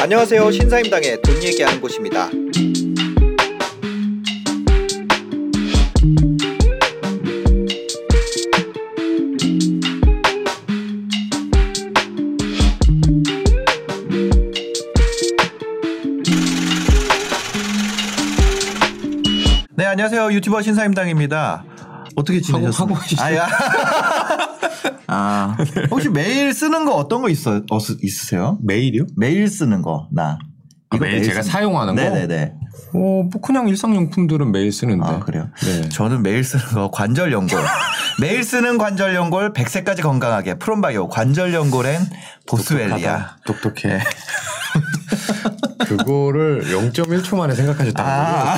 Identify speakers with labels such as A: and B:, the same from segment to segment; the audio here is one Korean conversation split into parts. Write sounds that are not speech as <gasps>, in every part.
A: 안녕하세요. 신사임당의 돈 얘기하는 곳입니다. 네, 안녕하세요. 유튜버 신사임당입니다. 어떻게 지내셨어요? 아야. 아, 혹시 매일 쓰는 거 어떤 거 있어, 어, 있으세요?
B: 메일이요?
A: 매일 쓰는 거, 나.
B: 아, 매일 제가
A: 쓰는-
B: 사용하는 거?
A: 네네네.
B: 어, 뭐 그냥 일상용품들은 매일 쓰는데.
A: 아, 그래요?
B: 네.
A: 저는 매일 쓰는 거 관절 연골. 매일 <laughs> 쓰는 관절 연골 100세까지 건강하게 프롬바이오 관절 연골엔 보스웰리아.
B: 똑똑해. 그거를 0.1초 만에 생각하셨다는
A: 아?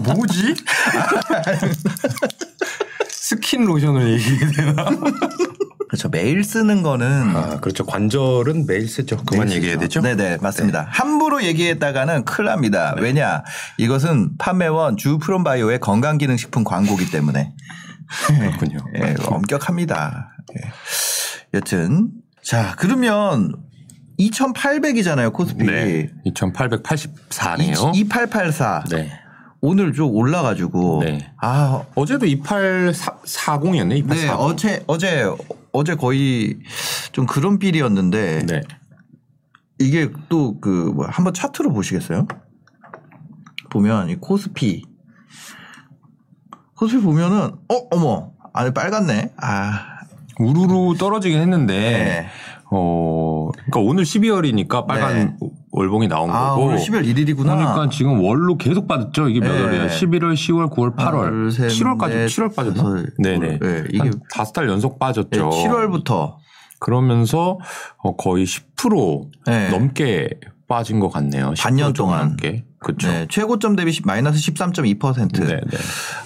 B: 뭐지? 스킨 로션을 얘기해야 되나?
A: 그렇죠. 매일 쓰는 거는
B: 아, 그렇죠. 관절은 매일 쓰죠. 그만
A: 매일
B: 얘기해야. 되죠?
A: 네네, 맞습니다. 함부로 얘기했다가는 큰일 납니다. 왜냐? 이것은 판매원 주 프롬바이오의 건강기능식품 광고기 때문에.
B: 그렇군요.
A: 예, 엄격합니다. 예. 여튼. 자, 그러면 2800이잖아요, 코스피.
B: 네. 2884네요.
A: 2884.
B: 네.
A: 오늘 좀 올라가지고.
B: 네.
A: 아,
B: 어제도 2840이었네. 2840.
A: 네, 어제, 어제, 어제 거의 좀 그런 빌이었는데.
B: 네.
A: 이게 또 그, 뭐, 한번 차트로 보시겠어요? 보면 이 코스피. 코스피 보면은, 어, 어머. 안에 빨갛네. 아.
B: 우르르 떨어지긴 했는데
A: 네.
B: 어 그러니까 오늘 12월이니까 빨간 월봉이 나온
A: 아,
B: 거고
A: 오늘 10월 1일이구나.
B: 그러니까 지금 월로 계속 빠졌죠. 이게 몇
A: 네.
B: 월이에요? 11월, 10월, 9월, 8월,
A: 둘, 셋,
B: 7월까지
A: 넷,
B: 7월 빠졌나? 네네.
A: 네, 이게-
B: 한 다섯 달 연속 빠졌죠.
A: 네, 7월부터.
B: 그러면서 어, 거의 10%
A: 네.
B: 넘게 빠진 것 같네요. 10%
A: 반년
B: 좀
A: 동안.
B: 넘게. 그렇죠.
A: 네, 최고점 대비 10 마이너스 13.2%.
B: 네, 네.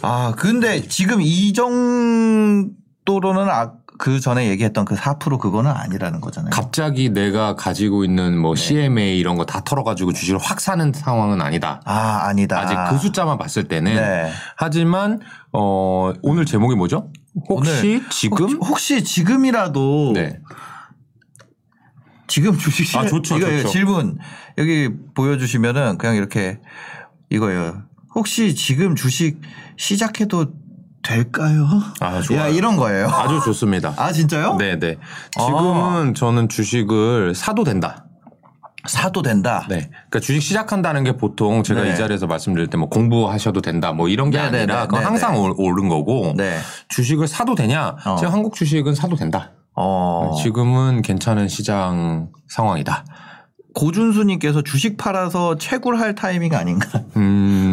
A: 아, 근데 지금 이 정도로는 아, 그 전에 얘기했던 그 4% 그거는 아니라는 거잖아요.
B: 갑자기 내가 가지고 있는
A: 네.
B: 뭐 CMA 이런 거 다 털어가지고 주식을 확 사는 상황은 아니다.
A: 아, 아니다.
B: 아직 그 숫자만 봤을 때는
A: 네.
B: 하지만 어 오늘 제목이 뭐죠? 혹시 지금
A: 혹시, 지금이라도
B: 네.
A: 지금 주식 시
B: 아, 좋죠,
A: 이거
B: 좋죠.
A: 질문 여기 보여주시면은 그냥 이렇게 이거예요. 혹시 지금 주식 시작해도 될까요?
B: 아, 좋아요.
A: 야, 이런 거예요.
B: 아주 좋습니다.
A: 아 진짜요?
B: 네, 네. 지금은 저는 주식을 사도 된다.
A: 사도 된다.
B: 네. 그러니까 주식 시작한다는 게 보통 제가
A: 네.
B: 이 자리에서 말씀드릴 때 뭐 공부하셔도 된다 뭐 이런 게
A: 네, 네,
B: 아니라
A: 네,
B: 그건
A: 네,
B: 항상
A: 네.
B: 오- 오른 거고
A: 네.
B: 주식을 사도 되냐?
A: 어.
B: 제가 한국 주식은 사도 된다.
A: 어.
B: 지금은 괜찮은 시장 상황이다.
A: 고준수님께서 주식 팔아서 채굴할 타이밍 아닌가?
B: 음,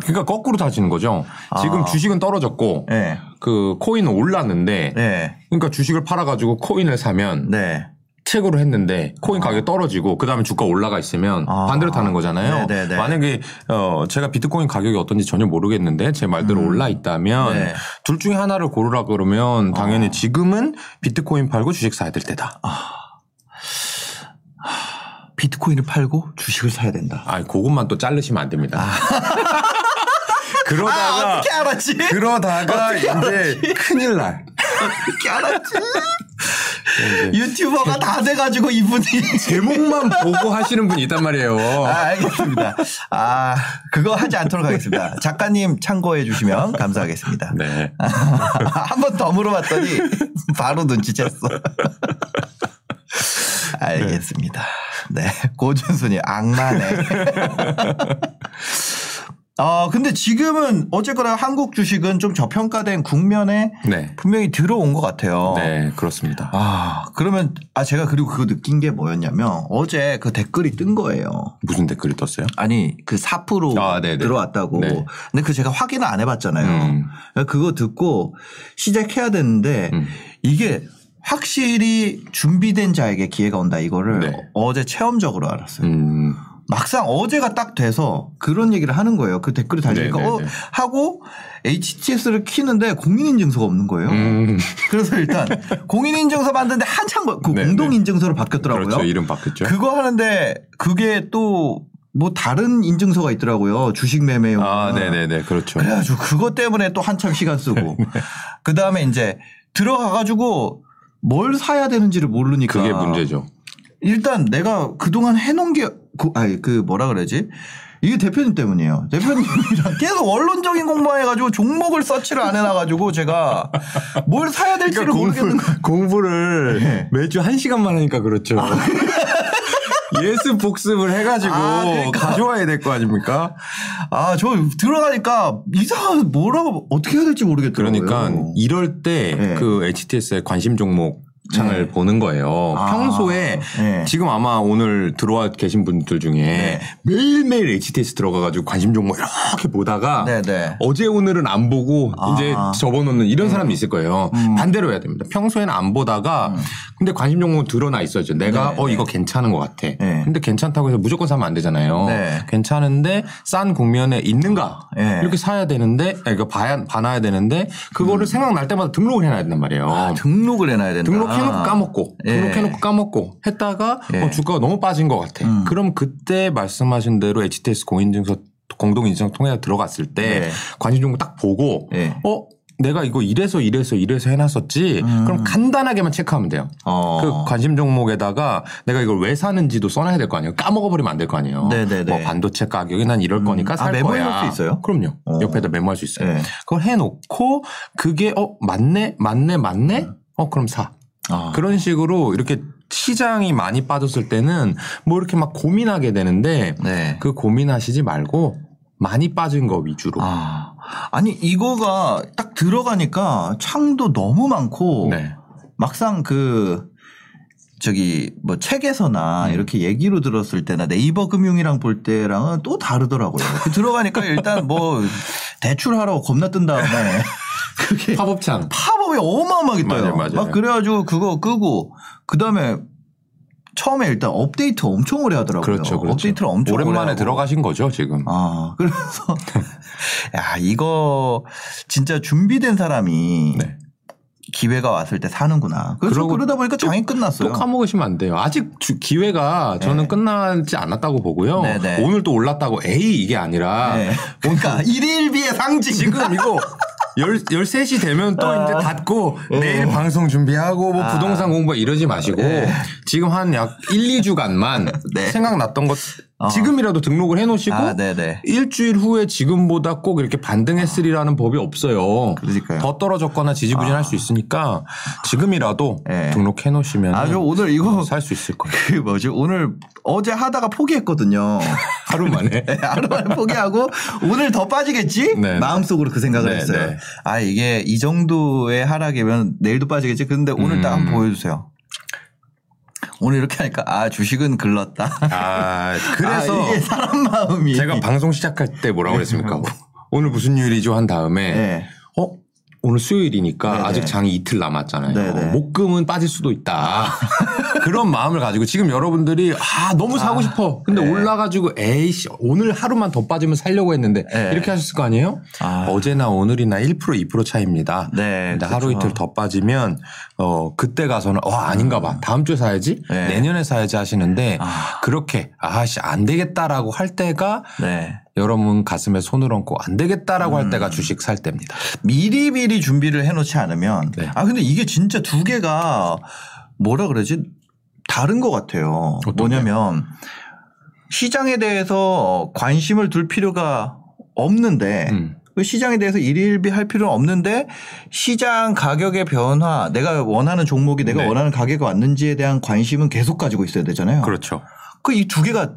B: 그러니까 거꾸로 다지는 거죠. 지금
A: 아.
B: 주식은 떨어졌고
A: 네.
B: 그 코인은 올랐는데
A: 네.
B: 그러니까 주식을 팔아가지고 코인을 사면
A: 네.
B: 채굴을 했는데 코인 가격이 떨어지고 그 다음에 주가 올라가 있으면
A: 아.
B: 반대로 타는 거잖아요.
A: 네네네.
B: 만약에 어 제가 비트코인 가격이 어떤지 전혀 모르겠는데 제 말대로 올라 있다면
A: 네.
B: 둘 중에 하나를 고르라 그러면 당연히
A: 아.
B: 지금은 비트코인 팔고 주식 사야 될 때다.
A: 비트코인을 팔고 주식을 사야 된다.
B: 아, 그것만 또 자르시면 안 됩니다. 그러다가
A: 어떻게 알았지?
B: 그러다가 이제 큰일 날. <laughs>
A: 어떻게 알았지? 유튜버가 다 돼가지고 이분이.
B: 제목만 보고 하시는 분이 있단 말이에요.
A: 아, 알겠습니다. 아, 그거 하지 않도록 하겠습니다. 작가님 참고해 주시면 감사하겠습니다.
B: 네. <laughs>
A: 한 번 더 물어봤더니 바로 눈치챘어. <laughs> 알겠습니다. 네. 고준순이 악마네. 어, 근데 지금은 어쨌거나 한국 주식은 좀 저평가된 국면에
B: 네.
A: 분명히 들어온 것 같아요.
B: 네, 그렇습니다.
A: 아, 그러면, 아, 제가 그리고 그거 느낀 게 뭐였냐면 어제 그 댓글이 뜬 거예요.
B: 무슨 댓글이 떴어요?
A: 아니, 그 4%
B: 아, 네네.
A: 들어왔다고.
B: 네.
A: 근데 그 제가 확인을 안 해봤잖아요.
B: 음.
A: 그거 듣고 시작해야 되는데
B: 음.
A: 이게 확실히 준비된 자에게 기회가 온다 이거를
B: 네.
A: 어제 체험적으로 알았어요.
B: 음.
A: 막상 어제가 딱 돼서 그런 얘기를 하는 거예요. 그 댓글이 달리니까
B: 네네네.
A: 어, 하고 HTS를 키는데 공인인증서가 없는 거예요.
B: 음.
A: 그래서 일단 공인인증서 만드는데 한참 걸- 그. 공동인증서로 바뀌었더라고요.
B: 그렇죠. 이름 바뀌었죠.
A: 그거 하는데 그게 또 뭐 다른 인증서가 있더라고요. 주식 매매용.
B: 아, 네네네. 그렇죠.
A: 그래가지고 그것 때문에 또 한참 시간 쓰고 <laughs> 그 다음에 이제 들어가가지고 뭘 사야 되는지를 모르니까
B: 그게 문제죠.
A: 일단 내가 그동안 해놓은 게 그, 아니 그 뭐라 그러지? 이게 대표님 때문이에요. 대표님이랑 <laughs> 계속 원론적인 공부만 해가지고 종목을 서치를 안 해놔가지고 제가 뭘 사야 될지를 모르겠는 거예요.
B: 공부를
A: 네.
B: 매주 한 시간만 하니까 그렇죠. <laughs> 예습 복습을 해가지고
A: 아, 그러니까.
B: 가져와야 될 거 아닙니까?
A: 아, 저 들어가니까 이상한 뭐라고 어떻게 해야 될지 모르겠더라고요.
B: 그러니까 이럴 때
A: 네.
B: 그 HTS의 관심 종목 창을
A: 네.
B: 보는 거예요.
A: 아,
B: 평소에
A: 네.
B: 지금 아마 오늘 들어와 계신 분들 중에
A: 네.
B: 매일매일 HTS 들어가가지고 관심 종목 이렇게 보다가
A: 네네.
B: 어제 오늘은 안 보고
A: 아.
B: 이제 접어놓는 이런 사람이 있을 거예요.
A: 음.
B: 반대로 해야 됩니다. 평소에는 안 보다가 근데 관심 종목 드러나 있어야죠. 내가
A: 네,
B: 어
A: 네.
B: 이거 괜찮은 것 같아.
A: 네.
B: 근데 괜찮다고 해서 무조건 사면 안 되잖아요.
A: 네.
B: 괜찮은데 싼 국면에 있는가
A: 네.
B: 이렇게 사야 되는데 이거 봐야 봐놔야 되는데 그거를 생각날 때마다 등록을 해놔야 된단 말이에요.
A: 음. 아, 등록을 해놔야 된다.
B: 등록 해놓고 까먹고
A: 예.
B: 등록해놓고 까먹고 했다가
A: 예.
B: 어, 주가가 너무 빠진 것 같아.
A: 음.
B: 그럼 그때 말씀하신 대로 HTS 공인증서 공동인증 통해 들어갔을 때
A: 네.
B: 관심 종목 딱 보고
A: 예.
B: 어 내가 이거 이래서 이래서 이래서 해놨었지.
A: 음.
B: 그럼 간단하게만 체크하면 돼요.
A: 어.
B: 그 관심 종목에다가 내가 이걸 왜 사는지도 써놔야 될 거 아니에요. 까먹어버리면 안 될 거 아니에요.
A: 네네네.
B: 뭐 반도체 가격이 난 이럴 거니까
A: 아,
B: 살
A: 메모해
B: 거야.
A: 놓을 수 있어요?
B: 그럼요.
A: 어.
B: 옆에다 메모할 수 있어요.
A: 네.
B: 그걸 해놓고 그게 어 맞네 맞네 맞네. 어 그럼 사.
A: 아.
B: 그런 식으로 이렇게 시장이 많이 빠졌을 때는 뭐 이렇게 막 고민하게 되는데
A: 네.
B: 그 고민하시지 말고 많이 빠진 거 위주로.
A: 아. 아니 이거가 딱 들어가니까 창도 너무 많고
B: 네.
A: 막상 그 저기 뭐 책에서나
B: 음.
A: 이렇게 얘기로 들었을 때나 네이버 금융이랑 볼 때랑은 또 다르더라고요. 그 들어가니까 일단 뭐 대출하라고 겁나 뜬 다음에 <laughs> 그게
B: 팝업창.
A: 팝업이 어마어마하게 떠요.
B: 맞아요, 맞아요.
A: 막 그래가지고 그거 끄고 그 다음에 처음에 일단 업데이트 엄청 오래 하더라고요.
B: 그렇죠, 그렇죠.
A: 업데이트를 엄청
B: 오랜만에. 들어가신 거죠 지금.
A: 아 <laughs> 그래서 야 이거 진짜 준비된 사람이
B: 네.
A: 기회가 왔을 때 사는구나. 그래서 그러다 보니까 장이 끝났어요.
B: 또 까먹으시면 안 돼요. 아직 주- 기회가 저는
A: 네.
B: 끝나지 않았다고 보고요.
A: 네 네.
B: 오늘 또 올랐다고 에이 이게 아니라
A: 네. 그러니까 일일비의 상징.
B: 지금 이거 열, 13시 되면 또
A: 아.
B: 이제 닫고 내일 방송 준비하고 뭐
A: 아.
B: 부동산 공부 이러지 마시고
A: 네.
B: 지금 한 약 1, 2주간만
A: 네.
B: 생각났던 것
A: 어.
B: 지금이라도 등록을 해 놓으시고
A: 아, 네네.
B: 일주일 후에 지금보다 꼭 이렇게 반등했으리라는 법이 없어요.
A: 그러니까요.
B: 더 떨어졌거나 지지부진할 수 있으니까 지금이라도
A: 네.
B: 등록해 놓으시면
A: 아, 저 오늘 이거
B: 살 수 있을 거예요.
A: 그 뭐지 오늘 어제 하다가 포기했거든요. <laughs>
B: 하루 만에. <laughs>
A: 하루 만에 포기하고 오늘 더 빠지겠지?
B: 네, 네.
A: 마음속으로 그 생각을
B: 네,
A: 했어요.
B: 네.
A: 아 이게 이 정도의 하락이면 내일도 빠지겠지. 근데 오늘 딱
B: 음.
A: 한번 보여주세요. 오늘 이렇게 하니까 아 주식은 글렀다.
B: 아, <laughs> 그래서
A: 아, 이게 사람 마음이
B: 제가 방송 시작할 때 뭐라고 그랬습니까? 오늘 무슨 요일이죠? 한 다음에
A: 네.
B: 어? 오늘 수요일이니까
A: 네네.
B: 아직 장이 이틀 남았잖아요.
A: 네네.
B: 목금은 빠질 수도 있다. <laughs> 그런 마음을 가지고 지금 여러분들이 아 너무 사고 싶어. 근데
A: 네.
B: 올라가지고 에이씨 오늘 하루만 더 빠지면 살려고 했는데
A: 네.
B: 이렇게 하셨을 거 아니에요?
A: 아.
B: 어제나 오늘이나 1% 2% 차이입니다.
A: 네,
B: 근데 하루
A: 그렇죠.
B: 이틀 더 빠지면 어 그때 가서는 어 아닌가 봐. 다음 주에 사야지.
A: 네.
B: 내년에 사야지 하시는데
A: 아.
B: 그렇게 아씨 안 되겠다라고 할 때가
A: 네.
B: 여러분 가슴에 손을 얹고 안 되겠다라고
A: 음.
B: 할 때가 주식 살 때입니다.
A: 미리 미리 준비를 해놓지 않으면
B: 네.
A: 아 근데 이게 진짜 두 개가 뭐라 그러지 다른 것 같아요. 뭐냐면 시장에 대해서 관심을 둘 필요가 없는데
B: 음.
A: 그 시장에 대해서 일일비 할 필요는 없는데 시장 가격의 변화 내가 원하는 종목이 내가
B: 네.
A: 원하는 가격이 왔는지에 대한 관심은 계속 가지고 있어야 되잖아요.
B: 그렇죠.
A: 그 이 두 개가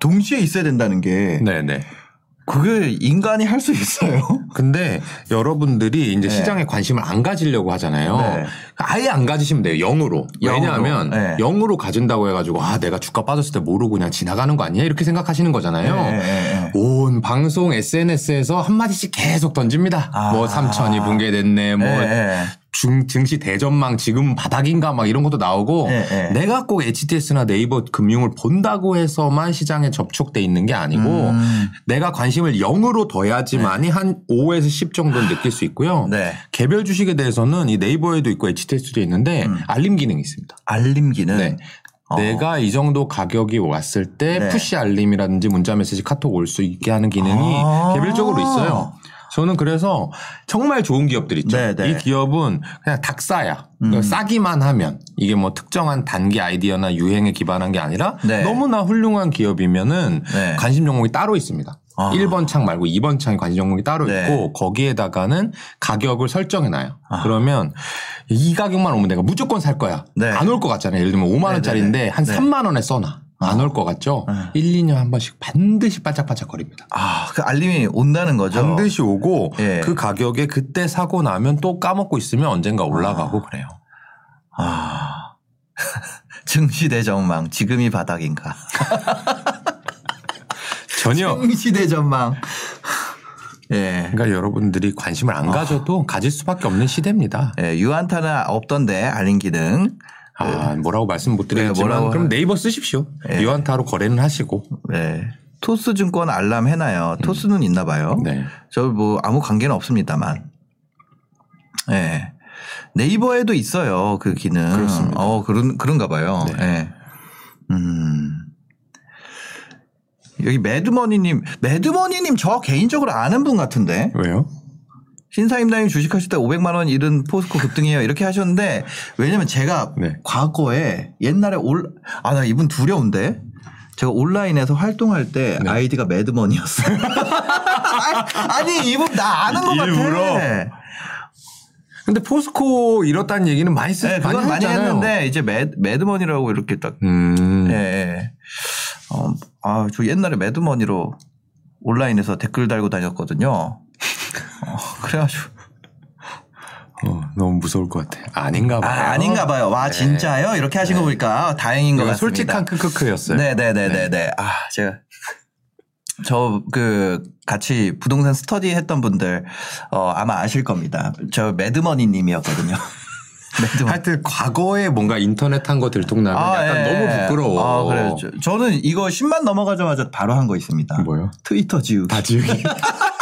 A: 동시에 있어야 된다는 게
B: 네네.
A: 그게 인간이 할 수 있어요. <laughs>
B: 근데 여러분들이 이제
A: 네.
B: 시장에 관심을 안 가지려고 하잖아요.
A: 네.
B: 아예 안 가지시면 돼요. 0으로.
A: 영으로.
B: 왜냐하면
A: 네.
B: 0으로 가진다고 해가지고 아 내가 주가 빠졌을 때 모르고 그냥 지나가는 거 아니야? 이렇게 생각하시는 거잖아요.
A: 네, 네, 네.
B: 온 방송 SNS에서 한 마디씩 계속 던집니다.
A: 아.
B: 뭐 3천이 붕괴됐네. 뭐. 중, 증시 대전망 지금 바닥인가 막 이런 것도 나오고
A: 네, 네.
B: 내가 꼭 HTS나 네이버 금융을 본다고 해서만 시장에 접촉돼 있는 게 아니고
A: 음.
B: 내가 관심을 0으로 둬야지만이 한 5에서 10 정도는 느낄 수 있고요.
A: 네.
B: 개별 주식에 대해서는 이 네이버에도 있고 HTS도 있는데
A: 음.
B: 알림 기능이 있습니다.
A: 알림 기능.
B: 네. 내가 이 정도 가격이 왔을 때
A: 네.
B: 푸시 알림이라든지 문자 메시지 카톡 올 수 있게 하는 기능이
A: 아.
B: 개별적으로 있어요. 저는 그래서 정말 좋은 기업들 있죠.
A: 네, 네.
B: 이 기업은 그냥 닭싸야. 그러니까 싸기만 하면 이게 뭐 특정한 단기 아이디어나 유행에 기반한 게 아니라
A: 네.
B: 너무나 훌륭한 기업이면은
A: 네.
B: 관심 종목이 따로 있습니다.
A: 아.
B: 1번 창 말고 2번 창에 관심 종목이 따로
A: 네.
B: 있고 거기에다가는 가격을 설정해 놔요.
A: 아.
B: 그러면 이 가격만 오면 내가 무조건 살 거야.
A: 네.
B: 안올 것 같잖아요. 예를 들면 5만 원짜리인데 한
A: 네.
B: 3만 원에 써놔. 안 올 것 같죠?
A: 네.
B: 1, 2년 한 번씩 반드시 반짝반짝거립니다.
A: 아, 그 알림이 온다는 거죠.
B: 반드시 오고
A: 예.
B: 그 가격에 그때 사고 나면 또 까먹고 있으면 언젠가 올라가고 그래요.
A: 아. <laughs> 증시대 전망 지금이 바닥인가? <laughs>
B: 전혀
A: 증시대 전망. 예.
B: 그러니까 여러분들이 관심을 안 가져도 가질 수밖에 없는 시대입니다.
A: 예, 유한타는 없던데 알림 기능.
B: 아, 뭐라고 말씀 못 드리겠지만
A: 네, 뭐라고
B: 그럼
A: 하-
B: 네이버 쓰십시오.
A: 예.
B: 유한타로 거래는 하시고.
A: 네. 토스 증권 알람 해놔요. 토스는 있나 봐요.
B: 네.
A: 저 뭐 아무 관계는 없습니다만. 예. 네이버에도 있어요. 그 기능.
B: 그렇습니다.
A: 어, 그런, 그런가 봐요.
B: 네.
A: 예. 음. 여기 매드머니님, 매드머니님 저 개인적으로 아는 분 같은데.
B: 왜요?
A: 신사임당님 주식하실 때 500만 원 잃은 포스코 급등이에요. 이렇게 하셨는데 왜냐면 제가
B: 네.
A: 과거에 옛날에 올, 아, 나 이분 두려운데? 제가 온라인에서 활동할 때
B: 네.
A: 아이디가 매드머니였어요. <laughs> 아니, 이분 나 아는 것? 같아.
B: 근데 포스코 이렇다는 얘기는 많이 쓰
A: 네, 많이
B: 했잖아요.
A: 했는데 이제 매, 매드머니라고 이렇게 딱,
B: 음.
A: 예, 예. 어, 아, 저 옛날에 매드머니로 온라인에서 댓글 달고 다녔거든요. 어, 그래가지고. <laughs>
B: 어, 너무 무서울 것 같아. 아닌가
A: 아,
B: 봐요.
A: 아 닌가 봐요. 와,
B: 네.
A: 진짜요? 이렇게 하신 거 보니까 다행인 것 같습니다.
B: 솔직한 크크크였어요.
A: 네네네네 네. 아, 제가. 저, 그, 같이 부동산 스터디 했던 분들, 어, 아마 아실 겁니다. 저 매드머니 님이었거든요. <laughs> 매드머니.
B: 하여튼 과거에 뭔가 인터넷 한 거 들통나면 약간
A: 예.
B: 너무 부끄러워.
A: 아, 그래요. 저- 저는 이거 10만 넘어가자마자 바로 한 거 있습니다.
B: 뭐요?
A: 트위터 지우기.
B: 다 지우기. <laughs>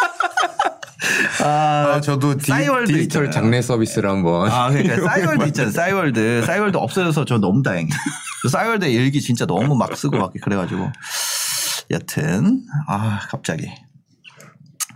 A: 아,
B: 아, 저도 디, 디지털
A: 있잖아요.
B: 장례 서비스를 한번.
A: 아, 그러니까 <laughs> 싸이월드 있잖아요. 싸이월드. 싸이월드 없어져서 저 너무 다행이에요. 저 싸이월드 일기 진짜 너무 막 쓰고 막 그래가지고. 여튼, 아, 갑자기.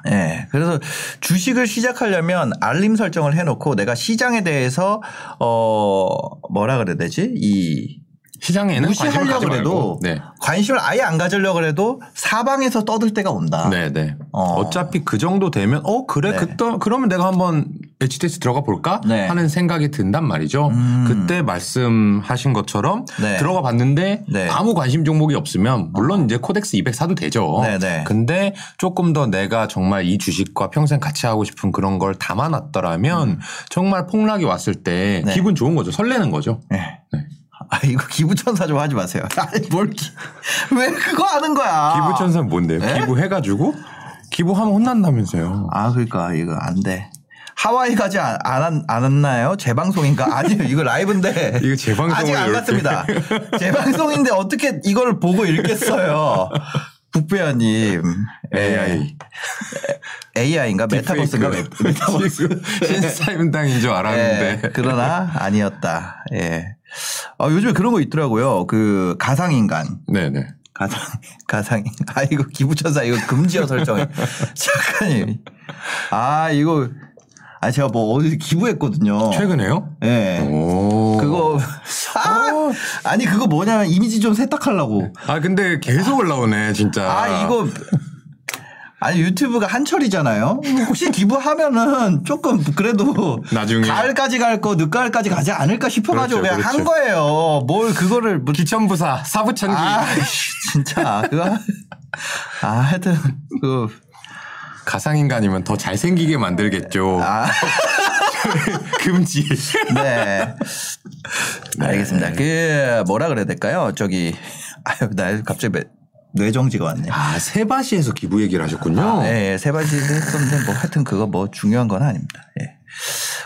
A: 예. 네, 그래서 주식을 시작하려면 알림 설정을 해놓고 내가 시장에 대해서, 어, 뭐라 그래야 되지? 이,
B: 시장에는
A: 무시하려고
B: 말고. 네.
A: 관심을 아예 안 가지려고 그래도 사방에서 떠들 때가 온다.
B: 네, 네.
A: 어.
B: 어. 차피그 정도 되면 어 그래
A: 네.
B: 그때 그러면 내가 한번 HTS 들어가 볼까
A: 네.
B: 하는 생각이 든단 말이죠.
A: 음.
B: 그때 말씀하신 것처럼
A: 네.
B: 들어가 봤는데
A: 네.
B: 아무 관심 종목이 없으면 물론 이제 코덱스 200 사도 되죠.
A: 네, 네.
B: 근데 조금 더 내가 정말 이 주식과 평생 같이 하고 싶은 그런 걸 담아놨더라면 정말 폭락이 왔을 때
A: 음. 네.
B: 기분 좋은 거죠. 설레는 거죠.
A: 네.
B: 네.
A: 아, 이거 기부천사 좀 하지 마세요. <laughs> 아니, 뭘, 기, 왜 그거 하는 거야?
B: 기부천사는 뭔데요?
A: 네?
B: 기부해가지고 기부하면 혼난다면서요.
A: 아, 그러니까 이거 안 돼. 하와이 가지 안, 안, 안 왔나요? 재방송인가? <laughs> 아니요, 이거 라이브인데.
B: 이거 재방송을
A: 아직 안. 갔습니다. <laughs> 재방송인데 어떻게 이걸 보고 읽겠어요? 북배아님.
B: AI.
A: AI인가? 메타버스인가? 메타버스.
B: 신사임당인 줄 알았는데.
A: 예, 그러나 아니었다. 예. 아, 요즘에 그런 거 있더라고요. 그 가상인간.
B: 네네.
A: 가상, 가상, 아, 이거 기부천사 이거 금지어 설정해. <laughs> 작가님. 아, 이거, 아, 제가 뭐 어디 기부했거든요.
B: 최근에요?
A: 예.
B: 오.
A: 그거, 아, 아니, 그거 뭐냐면 이미지 좀 세탁하려고.
B: 아 근데 계속 올라오네 진짜.
A: 아, 이거, 아니, 유튜브가 한철이잖아요. 혹시 기부하면은 조금 그래도
B: 나중에.
A: 가을까지 갈 거 늦가을까지 가지 않을까 싶어가지고
B: 그렇죠,
A: 그냥 한
B: 그렇죠.
A: 거예요. 뭘 그거를 뭐
B: 기천부사 사부천기.
A: 아, 진짜 그거 아, 하여튼 그
B: 가상인간이면 더 잘생기게 만들겠죠.
A: 아, <laughs>
B: 금지.
A: 네. 알겠습니다. 그 뭐라 그래야 될까요? 저기 아유, 나 갑자기 매- 뇌정지가 왔네.
B: 아 세바시에서 기부 얘기를 하셨군요.
A: 아, 예, 예, 세 가지를 했었는데 뭐 하여튼 그거 뭐 중요한 건 아닙니다. 예.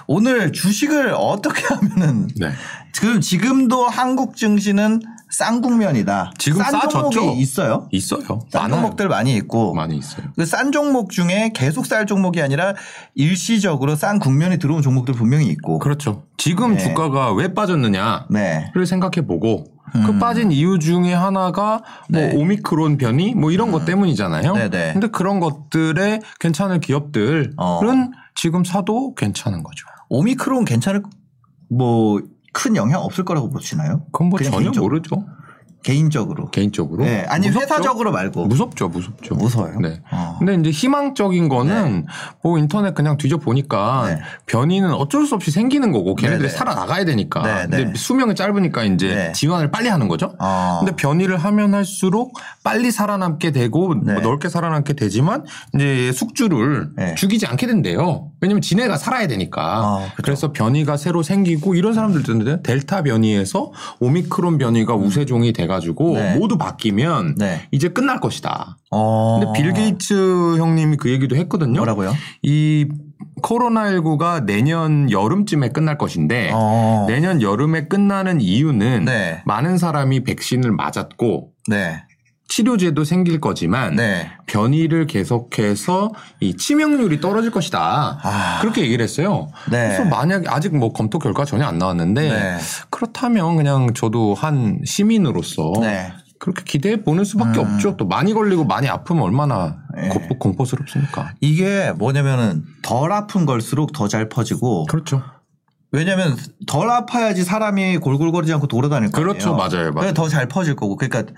A: 오늘 주식을 어떻게 하면은
B: 네.
A: 지금 지금도 한국 증시는 쌍국면이다.
B: 지금
A: 싼? 종목이 있어요.
B: 있어요.
A: 싼
B: 많아요.
A: 종목들 많이 있고
B: 많이 있어요.
A: 그 싼 종목 중에 계속 쌀 종목이 아니라 일시적으로 싼 국면이 들어온 종목들 분명히 있고.
B: 그렇죠. 지금
A: 네.
B: 주가가 왜 빠졌느냐를
A: 네.
B: 생각해 보고 그 빠진 이유 중에 하나가 뭐
A: 네.
B: 오미크론 변이 뭐 이런 것 때문이잖아요.
A: 네네.
B: 근데 그런 것들에 괜찮을 기업들은
A: 어.
B: 지금 사도 괜찮은 거죠.
A: 오미크론 괜찮을 뭐 큰 영향 없을 거라고 보시나요?
B: 그건 뭐 전혀
A: 개인적-
B: 모르죠.
A: 개인적으로.
B: 개인적으로.
A: 네, 아니
B: 무섭죠?
A: 회사적으로 말고.
B: 무섭죠, 무섭죠.
A: 무서워요?
B: 네.
A: 어.
B: 근데 이제 희망적인 거는 뭐 인터넷 그냥 뒤져 보니까
A: 네.
B: 변이는 어쩔 수 없이 생기는 거고 걔네들이
A: 네네.
B: 살아 나가야 되니까.
A: 네,
B: 근데
A: 네.
B: 수명이 짧으니까 이제
A: 네.
B: 지원을 빨리 하는 거죠.
A: 어.
B: 근데 변이를 하면 할수록 빨리 살아남게 되고
A: 네.
B: 뭐 넓게 살아남게 되지만 이제 숙주를
A: 네.
B: 죽이지 않게 된대요. 왜냐면 지네가 살아야 되니까.
A: 어.
B: 그래서 변이가 새로 생기고 이런 사람들도 있는데 델타 변이에서 오미크론 변이가 우세종이 돼가 지고
A: 네.
B: 모두 바뀌면
A: 네.
B: 이제 끝날 것이다.
A: 어.
B: 근데 빌 게이츠 형님이 그 얘기도 했거든요.
A: 뭐라고요?
B: 이 코로나19가 내년 여름쯤에 끝날 것인데
A: 어.
B: 내년 여름에 끝나는 이유는
A: 네.
B: 많은 사람이 백신을 맞았고
A: 네.
B: 치료제도 생길 거지만
A: 네.
B: 변이를 계속해서 이 치명률이 떨어질 것이다.
A: 아.
B: 그렇게 얘기를 했어요.
A: 네.
B: 그래서 만약 아직 뭐 검토 결과 전혀 안 나왔는데
A: 네.
B: 그렇다면 그냥 저도 한 시민으로서
A: 네.
B: 그렇게 기대해 보는 수밖에
A: 음.
B: 없죠. 또 많이 걸리고 많이 아프면 얼마나
A: 네.
B: 고- 공포스럽습니까?
A: 이게 뭐냐면은 덜 아픈 걸수록 더 잘 퍼지고
B: 그렇죠.
A: 왜냐면 덜 아파야지 사람이 골골거리지 않고 돌아다닐 거 아니에요.
B: 그렇죠. 맞아요. 맞아요.
A: 더잘 퍼질 거고. 그러니까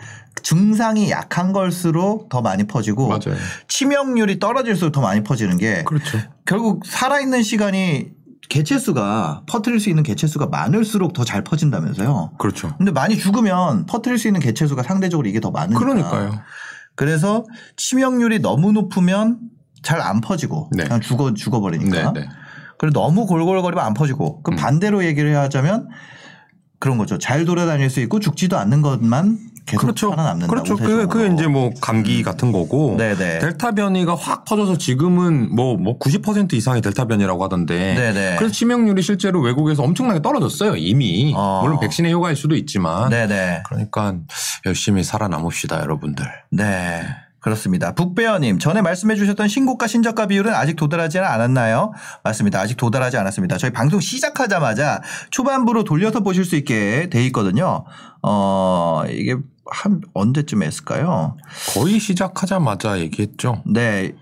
A: 증상이 약한 걸수록 더 많이 퍼지고
B: 맞아요.
A: 치명률이 떨어질수록 더 많이 퍼지는 게
B: 그렇죠.
A: 결국 살아있는 시간이 개체수가 퍼뜨릴 수 있는 개체수가 많을수록 더 잘 퍼진다면서요.
B: 그렇죠.
A: 근데 많이 죽으면 퍼뜨릴 수 있는 개체수가 상대적으로 이게 더 많으니까.
B: 그러니까요.
A: 그래서 치명률이 너무 높으면 잘 안 퍼지고
B: 네.
A: 그냥 죽어 죽어버리니까.
B: 네, 네.
A: 그리고 너무 골골거리면 안 퍼지고. 그
B: 음.
A: 반대로 얘기를 하자면 그런 거죠. 잘 돌아다닐 수 있고 죽지도 않는 것만 계속
B: 그렇죠.
A: 살아남는다.
B: 그렇죠. 그게, 그게 이제 뭐 감기 같은 거고.
A: 네네.
B: 델타 변이가 확 퍼져서 지금은 뭐, 뭐 90% 이상의 델타 변이라고 하던데.
A: 네네.
B: 그래서 치명률이 실제로 외국에서 엄청나게 떨어졌어요. 이미.
A: 어.
B: 물론 백신의 효과일 수도 있지만.
A: 네네.
B: 그러니까 열심히 살아남읍시다, 여러분들.
A: 네. 그렇습니다. 북배어님 전에 말씀해 주셨던 신고가 신저가 비율은 아직 도달하지는 않았나요? 맞습니다. 아직 도달하지 않았습니다. 저희 방송 시작하자마자 초반부로 돌려서 보실 수 있게 돼 있거든요. 어 이게 한 언제쯤 했을까요?
B: 거의 시작하자마자 얘기했죠.
A: 네.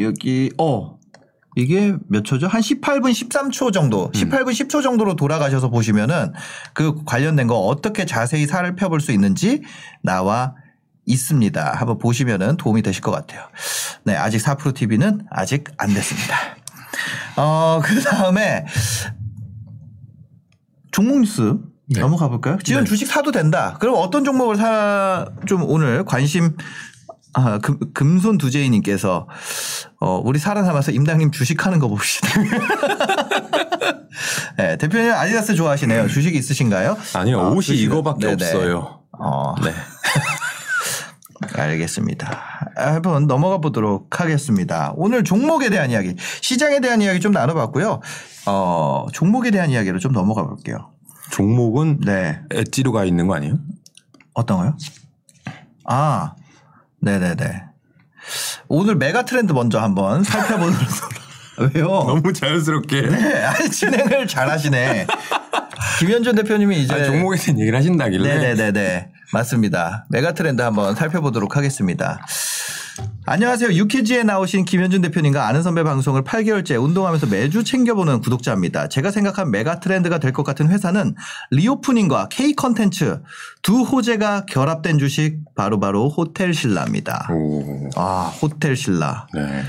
A: 여기 어 이게 몇 초죠? 한 18분 13초 정도, 18분 10초 정도로 돌아가셔서 보시면은 그 관련된 거 어떻게 자세히 살펴볼 수 있는지 나와 있습니다. 한번 보시면은 도움이 되실 것 같아요. 네, 아직 4프로 TV는 아직 안 됐습니다. 어, 그 다음에 종목 뉴스
B: 네.
A: 넘어가 볼까요? 지금
B: 네.
A: 주식 사도 된다. 그럼 어떤 종목을 사, 좀 오늘 관심 아, 금, 금손 두제이님께서 어, 우리 살아남아서 임당님 주식하는 거 봅시다. <laughs> 네, 대표님 아디다스 좋아하시네요. 주식 있으신가요?
B: 아니요,
A: 아,
B: 옷이
A: 주식은-
B: 이거밖에
A: 네네.
B: 없어요.
A: 어,
B: 네.
A: 알겠습니다. 한번 넘어가 보도록 하겠습니다. 오늘 종목에 대한 이야기, 시장에 대한 이야기 좀 나눠봤고요. 어, 종목에 대한 이야기로 좀 넘어가 볼게요.
B: 종목은
A: 네.
B: 엣지로가 있는 거 아니에요?
A: 어떤 거요? 아, 네네네. 오늘 메가 트렌드 먼저 한번 살펴보도록. 왜요? <laughs>
B: 너무 자연스럽게.
A: 네, 아니, 진행을 잘 하시네. 김현준 대표님이 이제.
B: 아니, 종목에 대한 얘기를 하신다길래.
A: 네네네네. 맞습니다. 메가 트렌드 한번 살펴보도록 하겠습니다. 안녕하세요. 유키즈에 나오신 김현준 대표님과 아는 선배 방송을 8개월째 운동하면서 매주 챙겨보는 구독자입니다. 제가 생각한 mega trend가 될 것 같은 회사는 reopening과 K 컨텐츠 두 호재가 결합된 주식 바로바로 호텔 신라입니다.
B: 오.
A: 아, 호텔 신라.
B: 네.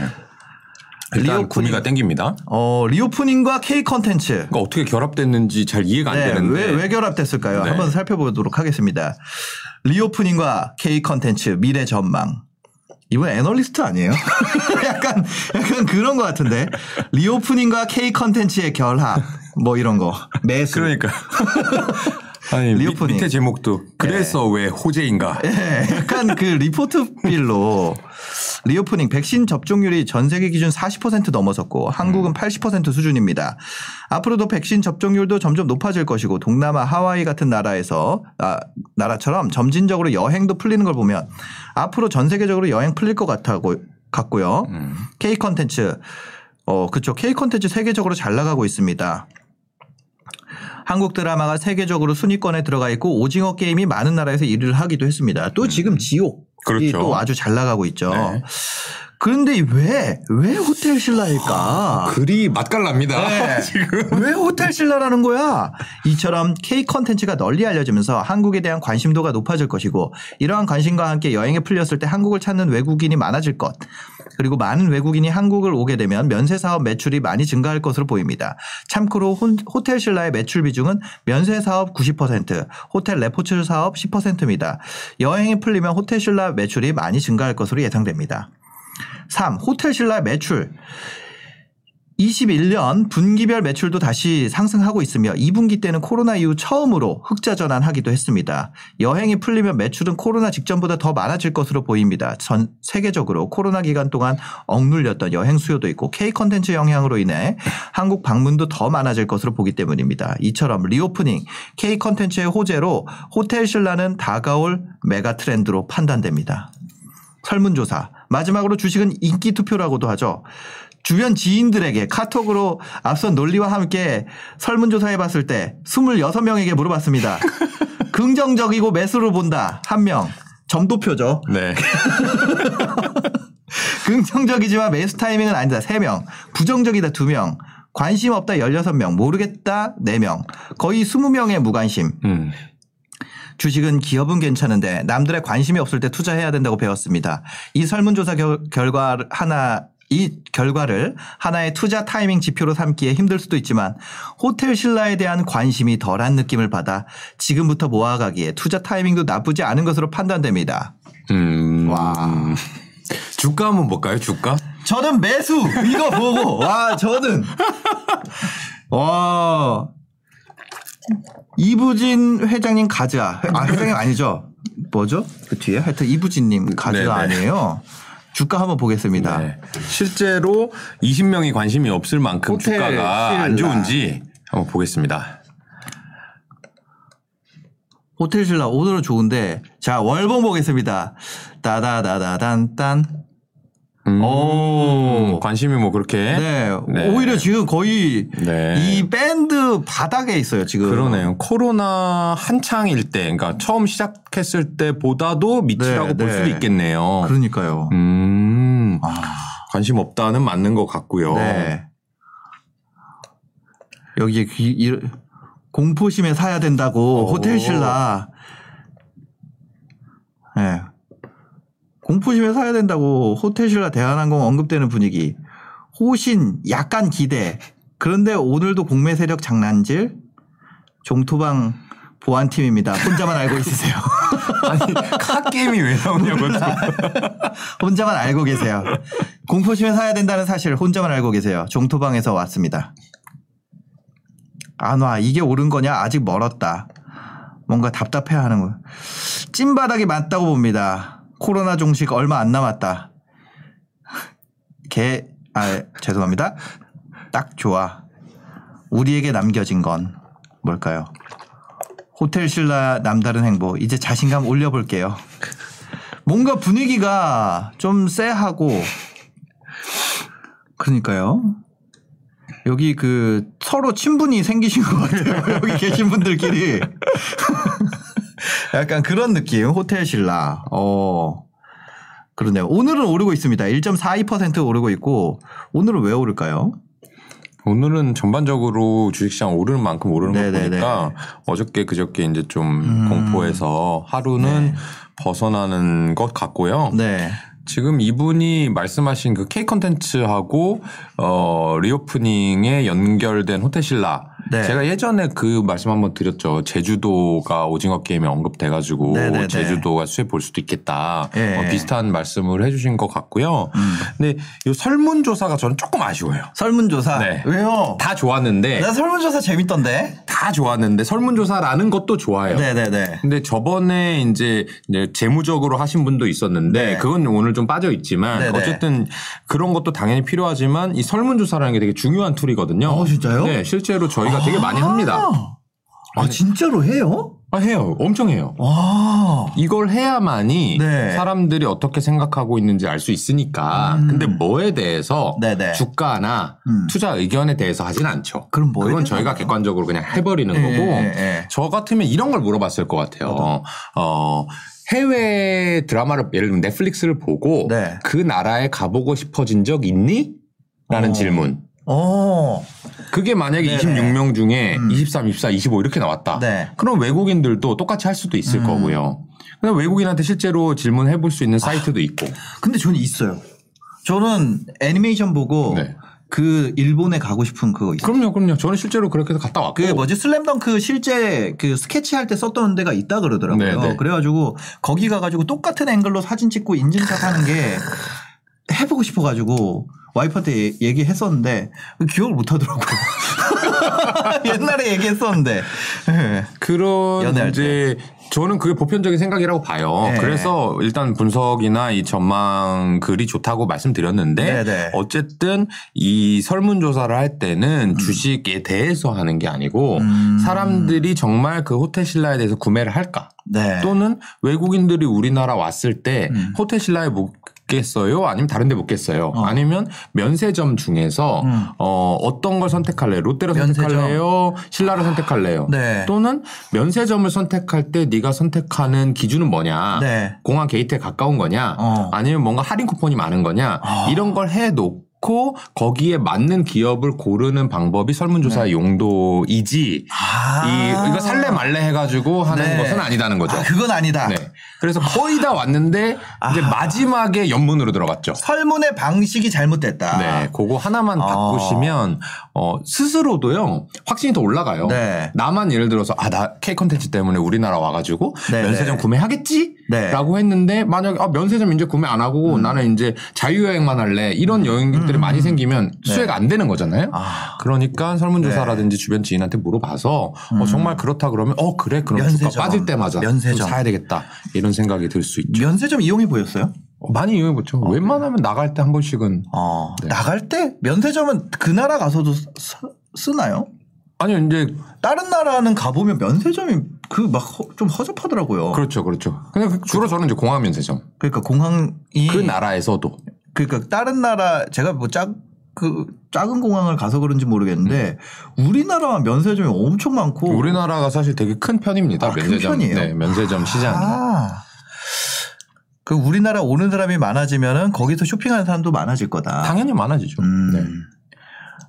B: 일단
A: reopening-
B: 구미가 땡깁니다.
A: 어, reopening과 K 컨텐츠.
B: 그러니까 어떻게 결합됐는지 잘 이해가 안
A: 네,
B: 되는데.
A: 왜, 왜 결합됐을까요?
B: 네.
A: 한번 살펴보도록 하겠습니다. reopening과 K 컨텐츠 미래 전망. 이분 애널리스트 아니에요? <laughs> 약간 약간 그런 것 같은데 reopening과 K 컨텐츠의 결합 뭐 이런 거 매수.
B: 그러니까. <laughs> 아니 미,
A: reopening.
B: 밑에 제목도 그래서 왜 호재인가?
A: 예, 약간 그 리포트 feel로 reopening 백신 접종률이 전 세계 기준 40% 넘어섰고 한국은 80% 수준입니다. 앞으로도 백신 접종률도 점점 높아질 것이고 동남아 하와이 같은 나라에서 아, 나라처럼 점진적으로 여행도 풀리는 걸 보면 앞으로 전 세계적으로 여행 풀릴 것 같다고 같고요.
B: 음.
A: K 컨텐츠 어 그쵸 K 컨텐츠 세계적으로 잘 나가고 있습니다. 한국 드라마가 세계적으로 순위권에 들어가 있고 오징어 게임이 많은 나라에서 일을 하기도 했습니다. 또 지금 지옥이
B: 그렇죠.
A: 또 아주 잘 나가고 있죠.
B: 네.
A: 그런데 왜, 왜 호텔 신라일까?
B: 글이 맛깔납니다.
A: 네. <laughs>
B: 지금.
A: 왜 호텔 신라라는 거야? 이처럼 K 컨텐츠가 널리 알려지면서 한국에 대한 관심도가 높아질 것이고 이러한 관심과 함께 여행이 풀렸을 때 한국을 찾는 외국인이 많아질 것. 그리고 많은 외국인이 한국을 오게 되면 면세 사업 매출이 많이 증가할 것으로 보입니다. 참고로 혼- 호텔 신라의 매출 비중은 면세 사업 90%, 호텔 레포츠 사업 10%입니다. 여행이 풀리면 호텔 신라 매출이 많이 증가할 것으로 예상됩니다. 3. 호텔 신라 매출. 21년 분기별 매출도 다시 상승하고 있으며 2분기 때는 코로나 이후 처음으로 흑자 전환하기도 했습니다. 여행이 풀리면 매출은 코로나 직전보다 더 많아질 것으로 보입니다. 전 세계적으로 코로나 기간 동안 억눌렸던 여행 수요도 있고 K 컨텐츠 영향으로 인해 한국 방문도 더 많아질 것으로 보기 때문입니다. 이처럼 reopening K 컨텐츠의 호재로 호텔 신라는 다가올 mega trend로 판단됩니다. 설문조사. 마지막으로 주식은 인기 투표라고도 하죠. 주변 지인들에게 카톡으로 앞선 논리와 함께 설문조사 해 봤을 때 26명에게 물어봤습니다. <laughs> 긍정적이고 매수를 본다. 한 명. 점도표죠.
B: 네. <laughs>
A: 긍정적이지만 매수 타이밍은 아니다. 3명. 부정적이다. 2명. 관심 없다. 16명. 모르겠다. 4명. 거의 20명의 무관심.
B: 음.
A: 주식은 기업은 괜찮은데 남들의 관심이 없을 때 투자해야 된다고 배웠습니다. 이 설문조사 결, 결과 하나 이 결과를 하나의 투자 타이밍 지표로 삼기에 힘들 수도 있지만 호텔 신라에 대한 관심이 덜한 느낌을 받아 지금부터 모아가기에 투자 타이밍도 나쁘지 않은 것으로 판단됩니다.
B: 음.
A: 와.
B: 주가 한번 볼까요? 주가?
A: 저는 매수 이거 보고 와 저는 와 이부진 회장님 가자. 아 회장님 아니죠? 뭐죠? 그 뒤에? 하여튼 이부진님 가자
B: 네네.
A: 아니에요? 주가 한번 보겠습니다.
B: 네. 실제로 20명이 관심이 없을 만큼
A: 호텔
B: 주가가 안
A: 신라.
B: 좋은지 한번 보겠습니다.
A: 호텔 신라. 오늘은 좋은데. 자 월봉 보겠습니다. 따다다다단딴
B: 음,
A: 오.
B: 관심이 뭐 그렇게
A: 네.
B: 네.
A: 오히려 지금 거의
B: 네.
A: 이 밴드 바닥에 있어요 지금
B: 그러네요. 코로나 한창일 때, 그러니까 처음 시작했을 때보다도 밑이라고
A: 네,
B: 볼
A: 네.
B: 수도 있겠네요.
A: 그러니까요
B: 음,
A: 아.
B: 관심 없다는 맞는 것 같고요.
A: 네. 여기에 귀, 이, 공포심에 사야 된다고
B: 오.
A: 호텔 신라. 네. 공포심에 사야 된다고 호텔 신라 대한항공 언급되는 분위기. 호신 약간 기대. 그런데 오늘도 공매 세력 장난질. 종토방 보안팀입니다. 혼자만 알고 있으세요. <laughs>
B: 아니, 카게임이 왜 나오냐고. <laughs>
A: 혼자만 알고 계세요. 공포심에 사야 된다는 사실 혼자만 알고 계세요. 종토방에서 왔습니다. 안 와. 이게 옳은 거냐? 아직 멀었다. 뭔가 답답해 하는 거. 찐바닥이 맞다고 봅니다. 코로나 종식 얼마 안 남았다. 개, 아, 죄송합니다. 딱 좋아. 우리에게 남겨진 건 뭘까요? 호텔 신라 남다른 행보. 이제 자신감 올려볼게요. 뭔가 분위기가 좀 쎄하고 그러니까요. 여기 그 서로 친분이 생기신 것 같아요. <laughs> 여기 계신 분들끼리. 약간 그런 느낌. 호텔 신라. 어. 그러네요. 오늘은 오르고 있습니다. 1.42% 오르고 있고 오늘은 왜 오를까요?
B: 오늘은 전반적으로 주식시장 오르는 만큼 오르는 거
A: 네네네.
B: 보니까 어저께 그저께 이제 좀
A: 음.
B: 공포에서 하루는 벗어나는 것 같고요.
A: 네.
B: 지금 이분이 말씀하신 그 K 컨텐츠하고 어 reopening에 연결된 호텔신라
A: 네.
B: 제가 예전에 그 말씀 한번 드렸죠. 제주도가 오징어 게임에 언급돼가지고
A: 네네네.
B: 제주도가 수혜 볼 수도 있겠다.
A: 예.
B: 어, 비슷한 말씀을 해주신 것 같고요.
A: 음.
B: 근데 이 설문조사가 저는 조금 아쉬워요.
A: 설문조사.
B: 네.
A: 왜요?
B: 다 좋았는데
A: 나 설문조사 재밌던데.
B: 다 좋았는데 설문조사라는 것도 좋아요.
A: 네네네.
B: 근데 저번에 이제 이제 재무적으로 하신 분도 있었는데
A: 네.
B: 그건 오늘 좀 빠져 있지만
A: 네네.
B: 어쨌든 그런 것도 당연히 필요하지만 이 설문조사라는 게 되게 중요한 툴이거든요.
A: 어, 진짜요?
B: 네, 실제로 저희가 되게 많이 합니다.
A: 아, 진짜로 해요?
B: 아, 해요. 엄청 해요.
A: 와.
B: 이걸 해야만이
A: 네.
B: 사람들이 어떻게 생각하고 있는지 알 수 있으니까.
A: 음.
B: 근데 뭐에 대해서
A: 네네.
B: 주가나
A: 음.
B: 투자 의견에 대해서 하진 않죠.
A: 그럼 뭐에
B: 그건 저희가
A: 하나요?
B: 객관적으로 그냥 해버리는
A: 예,
B: 거고.
A: 예, 예.
B: 저 같으면 이런 걸 물어봤을 것 같아요.
A: 어,
B: 해외 드라마를 예를 들면 넷플릭스를 보고
A: 네.
B: 그 나라에 가보고 싶어진 적 있니? 라는
A: 어.
B: 질문.
A: 어.
B: 그게 만약에
A: 네네.
B: 26명 중에
A: 음.
B: 23, 24, 25 이렇게 나왔다.
A: 네.
B: 그럼 외국인들도 똑같이 할 수도 있을
A: 음.
B: 거고요. 근데 외국인한테 실제로 질문해 볼 수 있는 사이트도 있고.
A: 근데 저는 있어요. 저는 애니메이션 보고
B: 네.
A: 그 일본에 가고 싶은 그거 있어요.
B: 그럼요, 그럼요. 저는 실제로 그렇게 해서 갔다 왔고.
A: 그 뭐지 슬램덩크 실제 그 스케치 할 때 썼던 데가 있다 그러더라고요.
B: 네, 네.
A: 그래가지고 거기 가가지고 똑같은 앵글로 사진 찍고 인증샷 하는 게 <laughs> 해보고 싶어가지고 와이프한테 얘- 얘기했었는데 기억을 못 하더라고. <laughs> 옛날에 얘기했었는데. 예.
B: 그런
A: 연애할
B: 이제 저는 그게 보편적인 생각이라고 봐요.
A: 네.
B: 그래서 일단 분석이나 이 전망 글이 좋다고 말씀드렸는데
A: 네, 네.
B: 어쨌든 이 설문조사를 할 때는 주식에 대해서 하는 게 아니고
A: 음.
B: 사람들이 정말 그 호텔 신라에 대해서 구매를 할까
A: 네.
B: 또는 외국인들이 우리나라 왔을 때
A: 음.
B: 호텔 신라에 묵겠어요? 아니면 다른 데 묵겠어요?
A: 어.
B: 아니면 면세점 중에서
A: 음.
B: 어, 어떤 걸 선택할래요? 롯데를
A: 면세점.
B: 선택할래요? 신라를 선택할래요?
A: 네.
B: 또는 면세점을 선택할 때 네가 선택하는 기준은 뭐냐?
A: 네.
B: 공항 게이트에 가까운 거냐?
A: 어.
B: 아니면 뭔가 할인 쿠폰이 많은 거냐?
A: 아.
B: 이런 걸 해놓고 거기에 맞는 기업을 고르는 방법이 설문조사의 용도이지
A: 네. 아.
B: 이 이거 살래 말래 해가지고 하는
A: 네.
B: 것은 아니다는 거죠.
A: 아, 그건 아니다.
B: 네. 그래서 거의 다 왔는데 이제
A: 아.
B: 마지막에 연문으로 들어갔죠.
A: 설문의 방식이 잘못됐다.
B: 네, 그거 하나만
A: 아.
B: 바꾸시면 어, 스스로도요 확신이 더 올라가요.
A: 네.
B: 나만 예를 들어서 아나 K 컨텐츠 때문에 우리나라 와가지고
A: 네,
B: 면세점
A: 네.
B: 구매하겠지? 라고
A: 네.
B: 했는데 만약에 아, 면세점 이제 구매 안 하고
A: 음.
B: 나는 이제 자유여행만 할래 이런 여행객들이 많이 생기면 수혜가 안 되는 거잖아요.
A: 아.
B: 그러니까 설문조사라든지 주변 지인한테 물어봐서 어, 정말 그렇다 그러면 어 그래 그럼 주가
A: 음. 면세점.
B: 빠질 때마다
A: 면세점.
B: 좀 사야 되겠다 이런 생각이 들 수 있죠.
A: 면세점 이용해 보였어요?
B: 어, 많이 이용해 보죠. 웬만하면 나갈 때 한 번씩은
A: 어.
B: 네.
A: 나갈 때 면세점은 그 나라 가서도 쓰, 쓰나요?
B: 아니요 이제
A: 다른 나라는 가보면 면세점이 그 막 좀 허접하더라고요.
B: 그렇죠 그렇죠. 근데 그- 주로 저는 이제 공항 면세점
A: 그러니까 공항이
B: 그 나라에서도
A: 그러니까 다른 나라 제가 뭐작그 작은 공항을 가서 그런지 모르겠는데 우리나라 면세점이 엄청 많고
B: 우리나라가 사실 되게 큰 편입니다.
A: 아, 큰
B: 면세점
A: 편이에요?
B: 네, 면세점 시장이.
A: 아. 그 우리나라 오는 사람이 많아지면은 거기서 쇼핑하는 사람도 많아질 거다.
B: 당연히 많아지죠.
A: 음.
B: 네.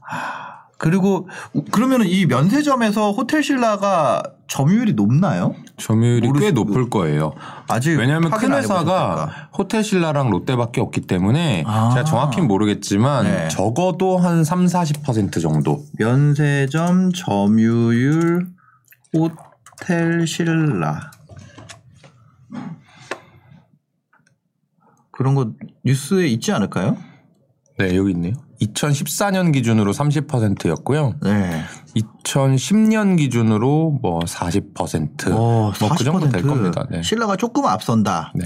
A: 하, 그리고 그러면은 이 면세점에서 호텔 신라가 점유율이 높나요?
B: 점유율이 꽤
A: 수-
B: 높을 거예요.
A: 아직
B: 왜냐하면 큰. 회사가 호텔 신라랑 롯데밖에 없기 때문에
A: 아.
B: 제가 정확히 는 모르겠지만
A: 네.
B: 적어도 한 3, 40% 정도.
A: 면세점 점유율 호텔 신라 그런 거 뉴스에 있지 않을까요?
B: 네, 여기 있네요. 2014년 기준으로 30%였고요.
A: 네.
B: 2010년 기준으로 뭐 40%.
A: 어,
B: 뭐그 정도 될 겁니다. 네.
A: 신라가 조금 앞선다.
B: 네.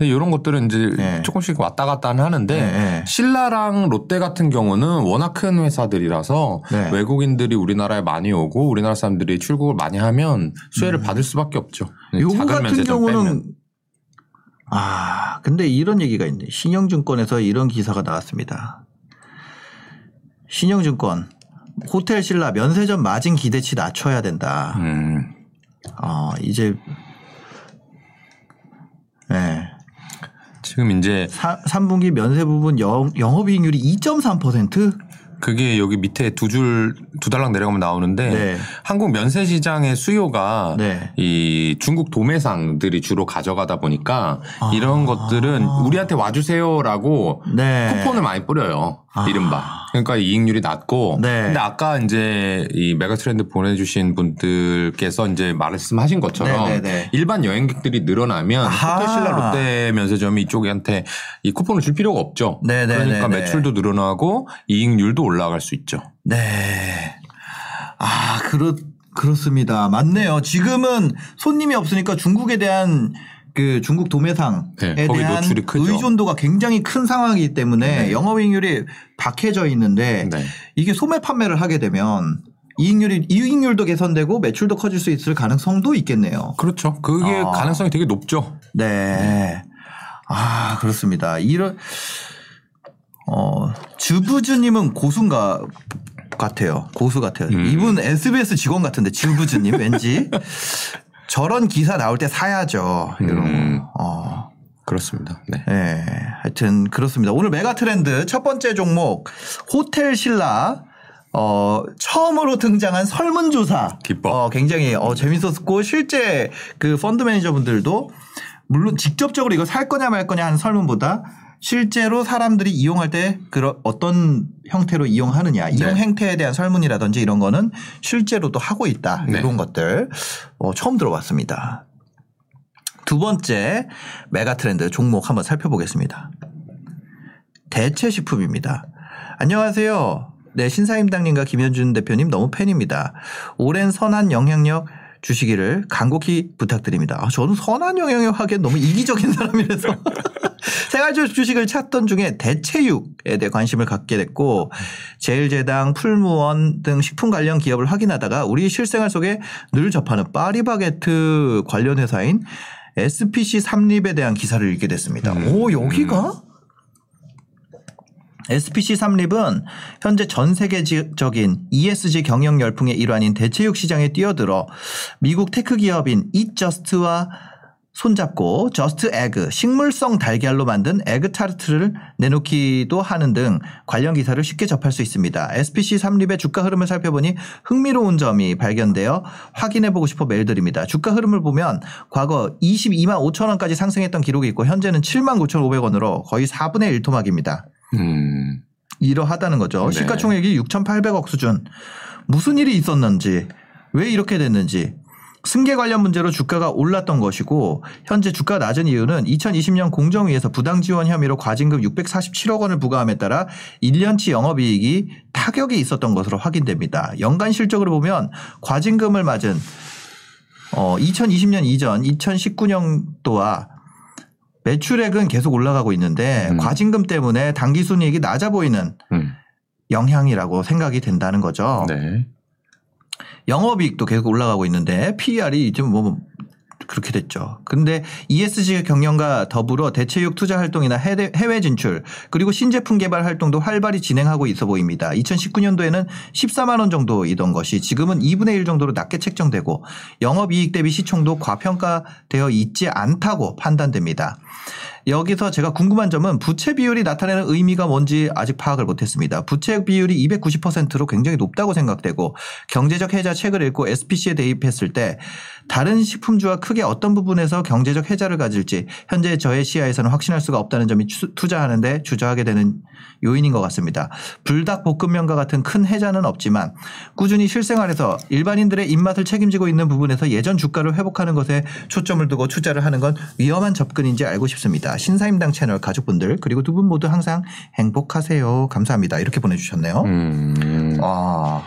B: 근데 이런 것들은 이제
A: 네.
B: 조금씩 왔다 갔다 하는데
A: 네, 네.
B: 신라랑 롯데 같은 경우는 워낙 큰 회사들이라서
A: 네.
B: 외국인들이 우리나라에 많이 오고 우리나라 사람들이 출국을 많이 하면 수혜를 받을 수밖에 없죠. 네,
A: 요거
B: 작은
A: 같은 경우는
B: 빼면.
A: 아 근데 이런 얘기가 있네. 신영증권에서 이런 기사가 나왔습니다. 신영증권 호텔 신라 면세점 마진 기대치 낮춰야 된다.
B: 음,
A: 아 이제 네.
B: 지금 이제
A: 3, 분기 면세 부분 영, 영업이익률이 2.3%?
B: 그게 여기 밑에 두 줄 두 달락 내려가면 나오는데
A: 네.
B: 한국 면세 시장의 수요가
A: 네.
B: 이 중국 도매상들이 주로 가져가다 보니까
A: 아.
B: 이런 것들은 우리한테 와주세요라고
A: 네.
B: 쿠폰을 많이 뿌려요.
A: 아.
B: 이른바. 그러니까 이익률이 낮고.
A: 네.
B: 근데 아까 이제 이 메가 트렌드 보내주신 분들께서 이제 말씀하신 것처럼
A: 네, 네, 네.
B: 일반 여행객들이 늘어나면. 호텔신라 롯데 면세점이 이쪽한테 이 쿠폰을 줄 필요가 없죠.
A: 네, 네,
B: 그러니까. 매출도 늘어나고 이익률도 올라갈 수 있죠.
A: 네. 아, 그렇, 그렇습니다. 맞네요. 지금은 손님이 없으니까 중국에 대한 그 중국 도매상에
B: 네,
A: 대한
B: 노출이 크죠.
A: 의존도가 굉장히 큰 상황이기 때문에
B: 네.
A: 영업이익률이 박해져 있는데
B: 네.
A: 이게 소매 판매를 하게 되면 이익률이 이익률도 개선되고 매출도 커질 수 있을 가능성도 있겠네요.
B: 그렇죠. 그게
A: 아.
B: 가능성이 되게 높죠.
A: 네. 아, 그렇습니다. 이런, 어, 주부주님은 고수인가 같아요. 고수 같아요.
B: 음.
A: 이분 SBS 직원 같은데, 주부주님 왠지. <laughs> 저런 기사 나올 때 사야죠. 이런
B: 음.
A: 거. 어.
B: 그렇습니다. 네.
A: 네. 하여튼 그렇습니다. 오늘 메가 트렌드 첫 번째 종목, 호텔 신라. 어, 처음으로 등장한 설문조사.
B: 기법.
A: 어, 굉장히 어, 재밌었고, 실제 그 펀드 매니저분들도 물론 직접적으로 이거 살 거냐 말 거냐 하는 설문보다 실제로 사람들이 이용할 때 그런 어떤 형태로 이용하느냐 이용
B: 네.
A: 행태에 대한 설문이라든지 이런 거는 실제로도 하고 있다
B: 네.
A: 이런 것들 어, 처음 들어봤습니다. 두 번째 메가 트렌드 종목 한번 살펴보겠습니다. 대체 식품입니다. 안녕하세요. 네, 신사임당님과 김현준 대표님 너무 팬입니다. 오랜 선한 영향력 주시기를 간곡히 부탁드립니다. 아, 저는 선한 영향력 하기엔 너무 이기적인 사람이라서 <laughs> 생활 주식을 찾던 중에 대체육에 대해 관심을 갖게 됐고 제일제당, 풀무원 등 식품 관련 기업을 확인하다가 우리 실생활 속에 늘 접하는 파리바게트 관련 회사인 SPC 삼립에 대한 기사를 읽게 됐습니다. 오 여기가 SPC 삼립은 현재 전 세계적인 ESG 경영 열풍의 일환인 대체육 시장에 뛰어들어 미국 tech 기업인 잇저스트와 손잡고 JUST Egg 식물성 달걀로 만든 에그 타르트를 내놓기도 하는 등 관련 기사를 쉽게 접할 수 있습니다. SPC 삼립의 주가 흐름을 살펴보니 흥미로운 점이 발견되어 확인해 보고 싶어 메일 드립니다. 주가 흐름을 보면 과거 22만 5천 원까지 상승했던 기록이 있고 현재는 7만 9,500원으로 거의 4분의 1 토막입니다.
B: 음.
A: 이러하다는 거죠.
B: 네.
A: 시가총액이 6,800억 수준. 무슨 일이 있었는지, 왜 이렇게 됐는지. 승계 관련 문제로 주가가 올랐던 것이고 현재 주가가 낮은 이유는 2020년 공정위에서 부당 지원 혐의로 과징금 647억 원을 부과함에 따라 1년치 영업이익이 타격이 있었던 것으로 확인됩니다. 연간 실적으로 보면 과징금을 맞은 어 2020년 이전 2019년도와 매출액은 계속 올라가고 있는데
B: 음.
A: 과징금 때문에 당기 순이익이 낮아 보이는
B: 음.
A: 영향이라고 생각이 된다는 거죠.
B: 네.
A: 영업이익도 계속 올라가고 있는데 PER이 좀뭐 그렇게 됐죠. 근데 ESG 경영과 더불어 대체육 투자 활동이나 해외 진출 그리고 신제품 개발 활동도 활발히 진행하고 있어 보입니다. 2019년도에는 14만 원 정도이던 것이 지금은 2분의 1 정도로 낮게 책정되고 영업 이익 대비 시총도 과평가되어 있지 않다고 판단됩니다. 여기서 제가 궁금한 점은 부채 비율이 나타내는 의미가 뭔지 아직 파악을 못했습니다. 부채 비율이 290%로 굉장히 높다고 생각되고 경제적 해자 책을 읽고 SPC에 대입했을 때 다른 식품주와 크게 어떤 부분에서 경제적 해자를 가질지 현재 저의 시야에서는 확신할 수가 없다는 점이 추- 투자하는데 주저하게 되는 요인인 것 같습니다. 불닭 볶음면과 같은 큰 해자는 없지만 꾸준히 실생활에서 일반인들의 입맛을 책임지고 있는 부분에서 예전 주가를 회복하는 것에 초점을 두고 투자를 하는 건 위험한 접근인지 알고 싶습니다. 신사임당 채널 가족분들 그리고 두 분 모두 항상 행복하세요. 감사합니다. 이렇게 보내주셨네요.
B: 음.
A: 아,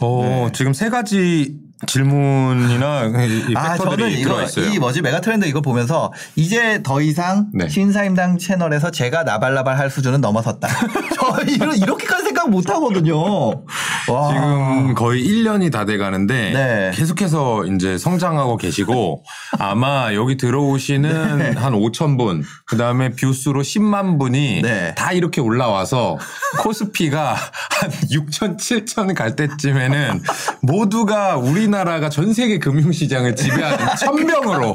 B: 어,
A: 네.
B: 지금 세 가지 질문이나 이,
A: 이아 저는 이거. 이 뭐지 메가 트렌드 이거 보면서 이제 더 이상
B: 네.
A: 신사임당 채널에서 제가 나발나발 할 수준은 넘어섰다. <laughs> 저 이런 이렇게까지 생각 못 하거든요. 와.
B: 지금 거의 1년이 다 돼 가는데
A: 네.
B: 계속해서 이제 성장하고 계시고 아마 여기 들어오시는 <laughs> 한 5천 분, 그다음에 뷰수로 10만 분이
A: 네.
B: 다 이렇게 올라와서 코스피가 한 6천, 7천 갈 때쯤에는 모두가 우리 나라가 전 세계 금융시장을 지배하는 <laughs> 천명으로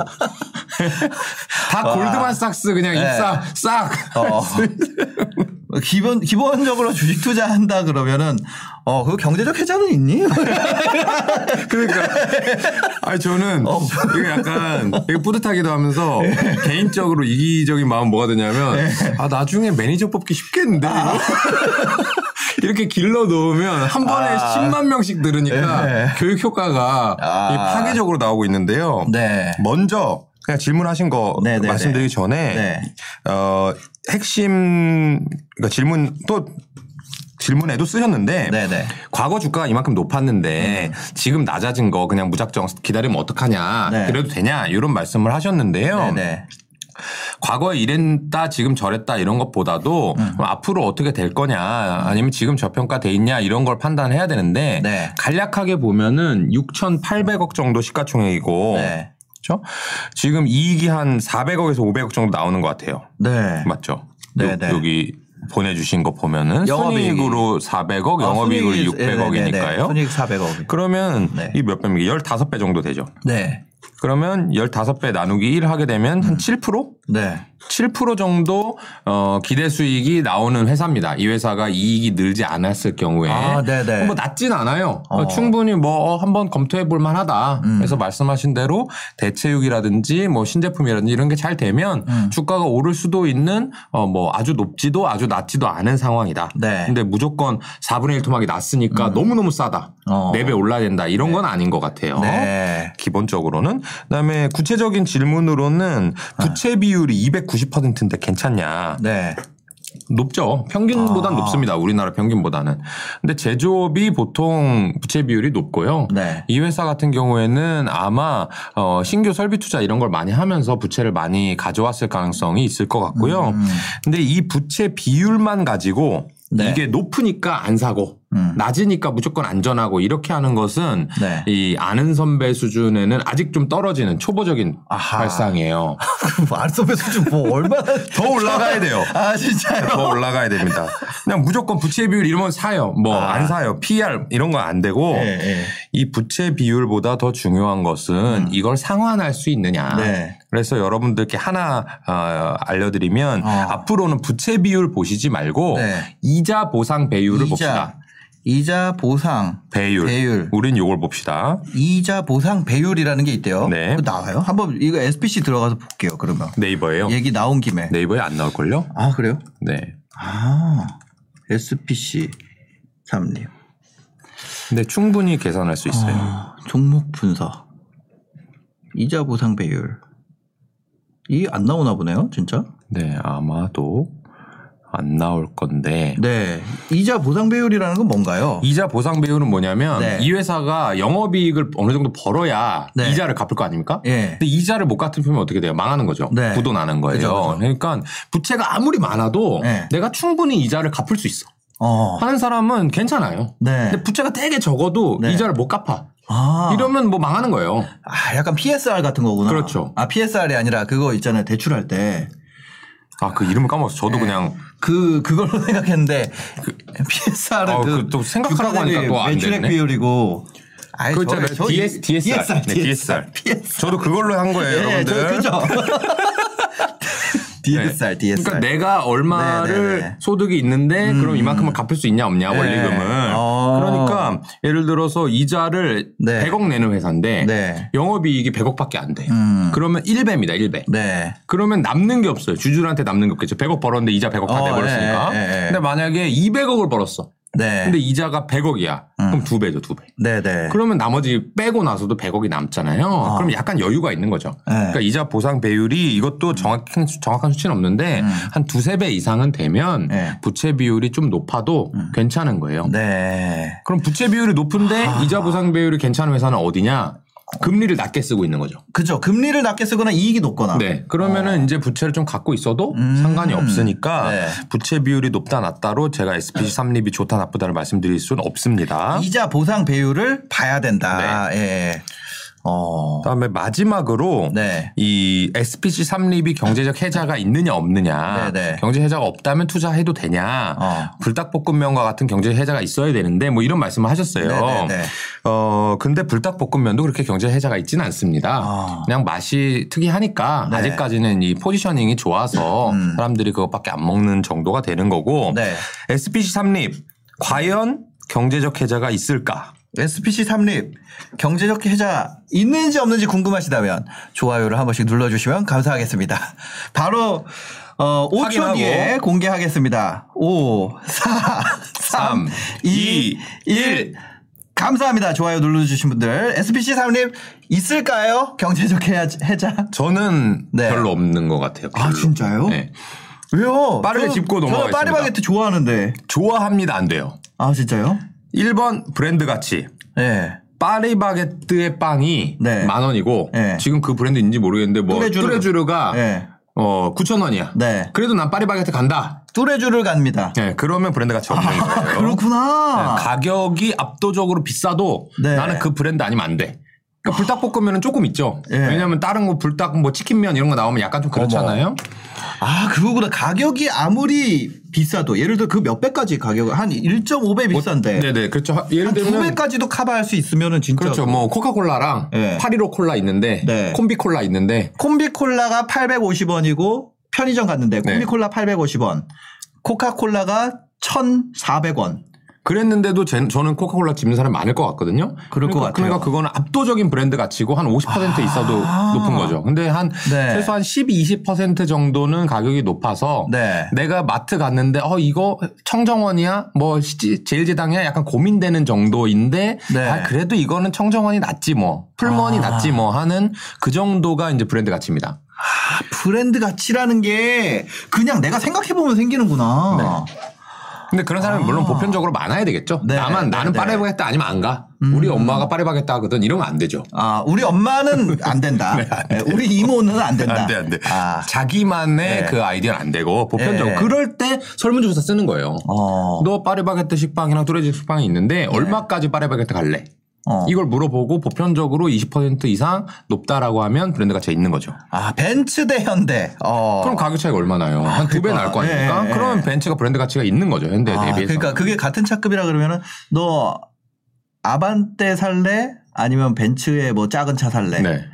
B: 다
A: 와.
B: 골드만삭스 그냥
A: 네.
B: 입사 싹
A: 어. 기본 기본적으로 주식 투자한다 그러면은 어 그 경제적 해자는 있니? <laughs>
B: 그러니까 아니 저는
A: 어.
B: 이게 약간 되게 뿌듯하기도 하면서
A: 네. <laughs>
B: 개인적으로 이기적인 마음 뭐가 드냐면 아 나중에 매니저 뽑기 쉽겠는데 이거? 이렇게 길러 놓으면 한 번에
A: 아.
B: 10만 명씩 들으니까
A: 네.
B: 교육 효과가
A: 아.
B: 파괴적으로 나오고 있는데요.
A: 네.
B: 먼저 그냥 질문하신 거
A: 네, 네,
B: 말씀드리기 전에
A: 네.
B: 어 핵심 그러니까 질문 또 질문에도 쓰셨는데
A: 네네.
B: 과거 주가가 이만큼 높았는데 지금 낮아진 거 그냥 무작정 기다리면 어떡하냐
A: 네.
B: 그래도 되냐 이런 말씀을 하셨는데요.
A: 네네.
B: 과거에 이랬다 지금 저랬다 이런 것보다도
A: 음.
B: 앞으로 어떻게 될 거냐 아니면 지금 저평가돼 있냐 이런 걸 판단해야 되는데
A: 네.
B: 간략하게 보면은 6,800억 정도 시가총액이고
A: 네.
B: 그렇죠? 지금 이익이 한 400억에서 500억 정도 나오는 것 같아요.
A: 네.
B: 맞죠?
A: 네,
B: 요-
A: 네.
B: 여기 보내주신 거 보면은
A: 영업이익이.
B: 순이익으로 400억, 영업이익으로
A: 아, 순이익이- 네네네.
B: 600억이니까요.
A: 순이익 400억.
B: 그러면
A: 네.
B: 이몇 배입니까? 15배 정도 되죠.
A: 네.
B: 그러면 15배 나누기 1 하게 되면
A: 음.
B: 한 7%?
A: 네.
B: 7% 정도 어, 기대 수익이 나오는 회사입니다. 이 회사가 이익이 늘지 않았을 경우에
A: 아, 네네.
B: 뭐 낮진 않아요. 어,
A: 어.
B: 충분히 뭐 어, 한번 검토해 볼 만하다.
A: 음.
B: 그래서 말씀하신 대로 대체육이라든지 뭐 신제품이라든지 이런 게 잘 되면
A: 음.
B: 주가가 오를 수도 있는 어, 뭐 아주 높지도 아주 낮지도 않은 상황이다.
A: 네. 음.
B: 근데 무조건 4분의 1 토막이 났으니까 너무너무 싸다.
A: 어.
B: 네 4배 올라야 된다. 이런 건 아닌 것 같아요.
A: 네.
B: 기본적으로는 그다음에 구체적인 질문으로는 부채 비율 이 290%인데 괜찮냐?
A: 네.
B: 높죠. 평균보단
A: 아.
B: 높습니다. 우리나라 평균보다는. 근데 제조업이 보통 부채 비율이 높고요.
A: 네.
B: 이 회사 같은 경우에는 아마 어, 신규 설비 투자 이런 걸 많이 하면서 부채를 많이 가져왔을 가능성이 있을 것 같고요.
A: 음.
B: 근데 이 부채 비율만 가지고
A: 네.
B: 이게 높으니까 안 사고
A: 음.
B: 낮으니까 무조건 안전하고 이렇게 하는 것은
A: 네.
B: 이 아는 선배 수준에는 아직 좀 떨어지는 초보적인
A: 아하.
B: 발상이에요. <laughs>
A: 알소베 수준 뭐 얼마나 <laughs>
B: 더 올라가야 돼요.
A: 아 진짜요?
B: 더 올라가야 됩니다. 그냥 무조건 부채 비율 이러면 사요. 뭐
A: 아.
B: 안 사요. PR 이런 건 안 되고
A: 네, 네.
B: 이 부채 비율보다 더 중요한 것은 이걸 상환할 수 있느냐.
A: 음. 네.
B: 그래서 여러분들께 하나 어, 알려드리면
A: 어.
B: 앞으로는 부채 비율 보시지 말고
A: 네.
B: 이자 보상 배율을 봅시다.
A: 이자 보상
B: 배율.
A: 배율.
B: 우린 요걸 봅시다.
A: 이자 보상 배율이라는 게 있대요.
B: 네.
A: 그거 나와요? 한번 이거 SPC 들어가서 볼게요. 그러면
B: 네이버예요.
A: 얘기 나온 김에.
B: 네이버에 안 나올걸요?
A: 아 그래요?
B: 네.
A: 아 SPC 삼림
B: 근데 충분히 계산할 수 있어요.
A: 아, 종목 분석 이자 보상 배율 이 안 나오나 보네요, 진짜.
B: 네, 아마도 안 나올 건데.
A: 네, 이자 보상 배율이라는 건 뭔가요?
B: 이자 보상 배율은 뭐냐면
A: 네.
B: 이 회사가 영업이익을 어느 정도 벌어야
A: 네.
B: 이자를 갚을 거 아닙니까?
A: 예.
B: 근데 이자를 못 갚으면 어떻게 돼요? 망하는 거죠.
A: 네.
B: 부도 나는 거예요.
A: 그죠, 그죠.
B: 그러니까 부채가 아무리 많아도
A: 네.
B: 내가 충분히 이자를 갚을 수 있어.
A: 어,
B: 하는 사람은 괜찮아요.
A: 네.
B: 근데 부채가 되게 적어도
A: 네.
B: 이자를 못 갚아.
A: 아,
B: 이러면 뭐 망하는 거예요.
A: 아, 약간 PSR 같은 거구나.
B: 그렇죠.
A: 아, PSR이 아니라 그거 있잖아요. 대출할 때.
B: 아, 그 이름을 까먹었어.
A: 네.
B: 저도 그냥
A: 그, 그걸로 <laughs> 생각했는데, PSR은
B: 어,
A: 그,
B: 그또 생각하라고
A: 주가 대비
B: 하니까 또안
A: 매출액. 비율이고. 아이,
B: 그거
A: 저-
B: 있잖아요.
A: 저
B: DS, DSR.
A: DSR.
B: 네, DSR.
A: PSR.
B: 저도 그걸로 한 거예요,
A: 예,
B: 여러분들.
A: 저, 그죠? <laughs> DSR,
B: 네.
A: DSR.
B: 그러니까 내가 얼마를
A: 네, 네, 네.
B: 소득이 있는데 그럼 이만큼을 갚을 수 있냐 없냐
A: 네.
B: 원리금을.
A: 어.
B: 그러니까 예를 들어서 이자를
A: 네.
B: 100억 내는 회사인데
A: 네.
B: 영업이익이 100억밖에 안 돼.
A: 음.
B: 그러면 1배입니다. 1배.
A: 네.
B: 그러면 남는 게 없어요. 주주한테 남는 게 없겠죠. 100억 벌었는데 이자 100억 다
A: 어,
B: 내버렸으니까.
A: 예, 예, 예.
B: 근데 만약에 200억을 벌었어.
A: 네.
B: 근데 이자가 100억이야. 그럼 두 배죠, 두 배.
A: 네, 네.
B: 그러면 나머지 빼고 나서도 100억이 남잖아요. 그럼 약간 여유가 있는 거죠.
A: 네.
B: 그러니까 이자 보상 배율이 이것도 정확한, 수- 정확한 수치는 없는데 한 두세 배 이상은 되면
A: 음. 네.
B: 부채 비율이 좀 높아도 괜찮은 거예요.
A: 네.
B: 그럼 부채 비율이 높은데 이자 보상 배율이 괜찮은 회사는 어디냐? 금리를 낮게 쓰고 있는 거죠.
A: 그죠. 금리를 낮게 쓰거나 이익이 높거나.
B: 네. 그러면은 이제 부채를 좀 갖고 있어도 상관이 없으니까
A: 어. 음. 네.
B: 부채 비율이 높다 낮다로 제가 SPC 삼립이 좋다 나쁘다를 말씀드릴 수는 없습니다.
A: 이자 보상 배율을 봐야 된다. 예. 어.
B: 그다음에 마지막으로
A: 네.
B: 이 SPC 삼립이 경제적 해자가 있느냐 없느냐
A: 네, 네.
B: 경제 해자가 없다면 투자해도 되냐
A: 어.
B: 불닭볶음면과 같은 경제 해자가 있어야 되는데 뭐 이런 말씀을 하셨어요.
A: 네, 네, 네.
B: 어 근데 불닭볶음면도 그렇게 경제 해자가 있지는 않습니다.
A: 아.
B: 그냥 맛이 특이하니까
A: 네. 음.
B: 아직까지는 이 포지셔닝이 좋아서 사람들이 그것밖에 안 먹는 정도가 되는 거고
A: 네.
B: SPC 삼립 과연 경제적 해자가 있을까?
A: SPC 삼립 경제적 해자 있는지 없는지 궁금하시다면 좋아요를 한 번씩 눌러주시면 감사하겠습니다. 바로 어, 5초
B: 확인하고.
A: 뒤에 공개하겠습니다. 5, 4, 3, 2, 1. 감사합니다. 좋아요 눌러주신 분들. SPC 삼립 있을까요? 경제적 해자?
B: 저는
A: 네.
B: 별로 없는 것 같아요.
A: 아,
B: 별로.
A: 진짜요?
B: 네.
A: 왜요?
B: 빠르게
A: 저는-
B: 짚고
A: 저는
B: 넘어가겠습니다.
A: 파리바게트 좋아하는데.
B: 좋아합니다. 안 돼요.
A: 아, 진짜요?
B: 1번 브랜드 가치.
A: 네.
B: 파리바게뜨의 빵이
A: 네.
B: 만 원이고
A: 네.
B: 지금 그 브랜드인지 모르겠는데 뭐
A: 뚜레쥬르.
B: 뚜레쥬르가
A: 네.
B: 어 9천 원이야.
A: 네.
B: 그래도 난 파리바게트 간다.
A: 뚜레쥬를 갑니다.
B: 네, 그러면 브랜드 가치 없는 거예요.
A: 아, 그렇구나.
B: 네, 가격이 압도적으로 비싸도
A: 네.
B: 나는 그 브랜드 아니면 안 돼. 그러니까 불닭볶음면은 조금 있죠.
A: 예.
B: 왜냐하면 다른 거 불닭 뭐 치킨면 이런 거 나오면 약간 좀 그렇잖아요.
A: 아, 그거보다 가격이 아무리 비싸도 예를 들어 그 몇 배까지 가격 한 1.5배 비싼데
B: 네네 그렇죠. 하- 예를
A: 한
B: 들면
A: 9배까지도 커버할 수 있으면은 진짜
B: 그렇죠. 뭐 코카콜라랑
A: 예.
B: 파리로 콜라 있는데
A: 네.
B: 콤비 콜라 있는데
A: 콤비콜라가 850원이고 편의점 갔는데
B: 네.
A: 콤비콜라 850원. 코카콜라가 1,400원.
B: 그랬는데도 제- 저는 코카콜라 집는 사람 많을 것 같거든요.
A: 그럴 것
B: 그러니까,
A: 같아요.
B: 그러니까 그거는 압도적인 브랜드 가치고 한 50% 있어도
A: 아.
B: 높은 거죠. 근데 한
A: 네.
B: 최소한 12, 20% 정도는 가격이 높아서
A: 네.
B: 내가 마트 갔는데 어 이거 청정원이야 뭐 시- 제일제당이야 약간 고민되는 정도인데
A: 네.
B: 아 그래도 이거는 청정원이 낫지 뭐 풀먼이
A: 아.
B: 낫지 뭐 하는 그 정도가 이제 브랜드 가치입니다.
A: 브랜드 가치라는 게 그냥 내가 생각해 보면 생기는구나.
B: 근데 그런 사람이 물론 보편적으로 많아야 되겠죠.
A: 네,
B: 나만
A: 네,
B: 나는
A: 네.
B: 파리바게뜨 아니면 안 가. 우리 엄마가 파리바게뜨 하거든 이러면 안 되죠.
A: 아, 우리 엄마는 안 된다. <laughs> 네, 우리 이모는 안 된다.
B: 안 돼, 안 돼.
A: 아,
B: 자기만의
A: 네.
B: 그 아이디어는 안 되고 보편적으로
A: 네.
B: 그럴 때 설문조사 쓰는 거예요.
A: 어.
B: 너 파리바게뜨 식빵이랑 뚜레쥬 식빵이 있는데 얼마까지 파리바게뜨 갈래?
A: 어.
B: 이걸 물어보고 보편적으로 20% 이상 높다라고 하면 브랜드 가치가 있는 거죠.
A: 아, 벤츠 대 현대. 어.
B: 그럼 가격 차이가 얼마나요? 한두 배 날 거 아닙니까?
A: 예, 예,
B: 그러면
A: 예.
B: 벤츠가 브랜드 가치가 있는 거죠. 현대에
A: 아,
B: 대비해서.
A: 그러니까 그게 같은 차급이라 그러면은 너 아반떼 살래? 아니면 벤츠의 뭐 작은 차 살래?
B: 네.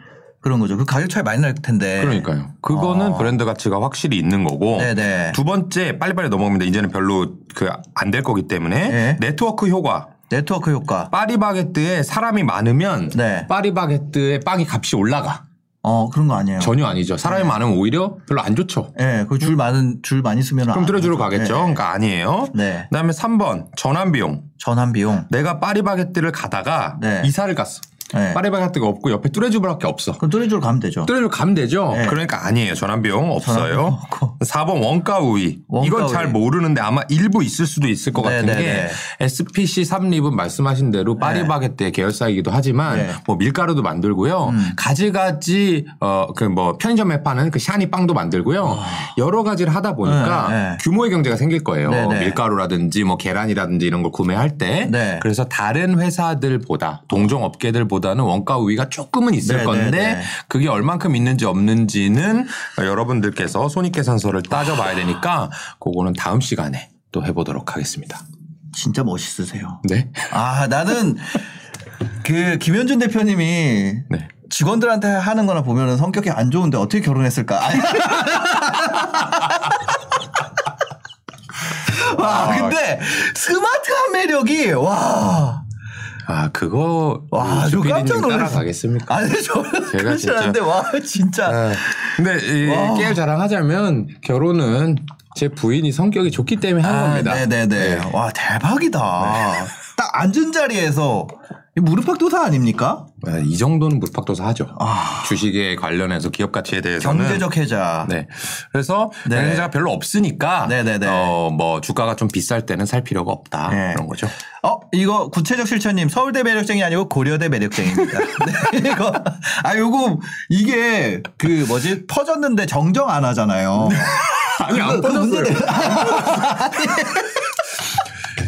A: 그런 거죠. 그 가격 차이 많이 날 텐데.
B: 그러니까요. 그거는
A: 어.
B: 브랜드 가치가 확실히 있는 거고.
A: 네네.
B: 두 번째 빨리빨리 넘어갑니다. 이제는 별로 그 안 될 거기 때문에
A: 네.
B: 네트워크 효과.
A: 네트워크 효과.
B: 파리바게뜨에 사람이 많으면
A: 네.
B: 파리바게뜨의 빵이 값이 올라가.
A: 어, 그런 거 아니에요.
B: 전혀 아니죠. 사람이 많으면 오히려 별로 안 좋죠.
A: 예, 네, 그줄 많은 줄 많이 쓰면
B: 그럼 뚜레쥬로
A: 하죠.
B: 가겠죠.
A: 네.
B: 그러니까 아니에요.
A: 네.
B: 그다음에 3번 전환 비용.
A: 전환 비용.
B: 내가 파리바게뜨를 가다가
A: 네.
B: 이사를 갔어.
A: 네.
B: 파리바게뜨가 없고 옆에 뚜레쥬밖에 없어.
A: 그럼 뚜레쥬로 가면 되죠.
B: 뚜레쥬 가면 되죠.
A: 네.
B: 그러니까 아니에요. 전환 비용 없어요.
A: 비용 없고.
B: 4번 원가 우위.
A: 원가
B: 이건
A: 우위.
B: 잘 모르는데 아마 일부 있을 수도 있을 것
A: 네,
B: 같은
A: 네,
B: 게
A: 네.
B: SPC 3립은 말씀하신 대로 파리바게뜨의 계열사이기도 하지만
A: 네. 음.
B: 뭐 밀가루도 만들고요. 가지가지 어그 뭐 편의점에 파는 그 샤니 빵도 만들고요. 여러 가지를 하다 보니까. 규모의 경제가 생길 거예요.
A: 네, 네.
B: 밀가루라든지 뭐 계란이라든지 이런 걸 구매할 때
A: 네.
B: 그래서 다른 회사들보다 동종 업계들보다 는 원가 우위가 조금은 있을
A: 네,
B: 건데
A: 네, 네.
B: 그게 얼만큼 있는지 없는지는 여러분들께서 손익계산서를 따져봐야 되니까 그거는 다음 시간에 또 해보도록 하겠습니다.
A: 진짜 멋있으세요.
B: 네.
A: 아, 나는 그 김현준 대표님이
B: 네.
A: 직원들한테 하는 거나 보면은 성격이 안 좋은데 어떻게 결혼했을까? <laughs> 와,
B: 아,
A: 근데 스마트한 매력이 와.
B: 아 그거
A: 와, 저
B: 주피디님
A: 깜짝 놀랐어.
B: 따라가겠습니까?
A: 아니 저는
B: 제가 진짜-
A: 않은데 와 진짜
B: 아, 근데 이
A: 와.
B: 깨알 자랑하자면 결혼은 제 부인이 성격이 좋기 때문에 한 겁니다.
A: 아, 네네네.
B: 네.
A: 와 대박이다. 딱 앉은 자리에서 이 무릎팍도사 아닙니까?
B: 아, 이 정도는 무릎팍도사 하죠.
A: 아.
B: 주식에 관련해서 기업 가치에 대해서는
A: 경제적 해자.
B: 네. 그래서
A: 네.
B: 경제가 별로 없으니까
A: 네네네.
B: 어, 뭐 주가가 좀 비쌀 때는 살 필요가 없다.
A: 네.
B: 그런 거죠.
A: 어 이거 구체적 실천님 서울대 매력쟁이 아니고 고려대 매력쟁입니다. <laughs> 네, 이거 아 요거 이게 그 뭐지 퍼졌는데 정정 안 하잖아요. <laughs>
B: 아니
A: 안그
B: 빠졌어요. <laughs>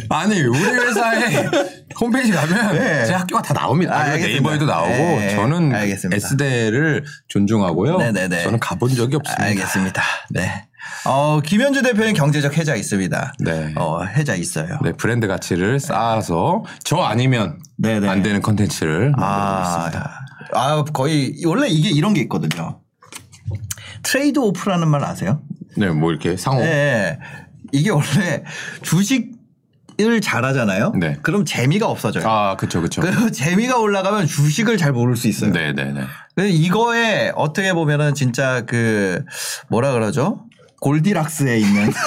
B: 아니 우리 회사에 <laughs> 홈페이지 가면
A: 네.
B: 제 학교가 다 나옵니다.
A: 아.
B: 네이버에도 나오고
A: 네,
B: 저는
A: 알겠습니다.
B: S대를 존중하고요.
A: 네네네.
B: 저는 가본 적이 없습니다.
A: 알겠습니다. 네. 어 김현준 대표는 경제적 해자 있습니다.
B: 네.
A: 어 해자 있어요.
B: 네, 브랜드 가치를 쌓아서 저 아니면
A: 네네.
B: 안 되는 컨텐츠를
A: 아. 아 거의 원래 이게 이런 게 있거든요. trade off라는 말 아세요?
B: 네, 뭐 이렇게 상호.
A: 네. 이게 원래 주식 을 잘하잖아요.
B: 네.
A: 그럼 재미가 없어져요.
B: 아, 그쵸, 그쵸.
A: 그 <laughs> 재미가 올라가면 주식을 잘 모를 수 있어요.
B: 네, 네, 네.
A: 이거에 어떻게 보면은 진짜 그 뭐라 그러죠? 골디락스에 있는 <laughs>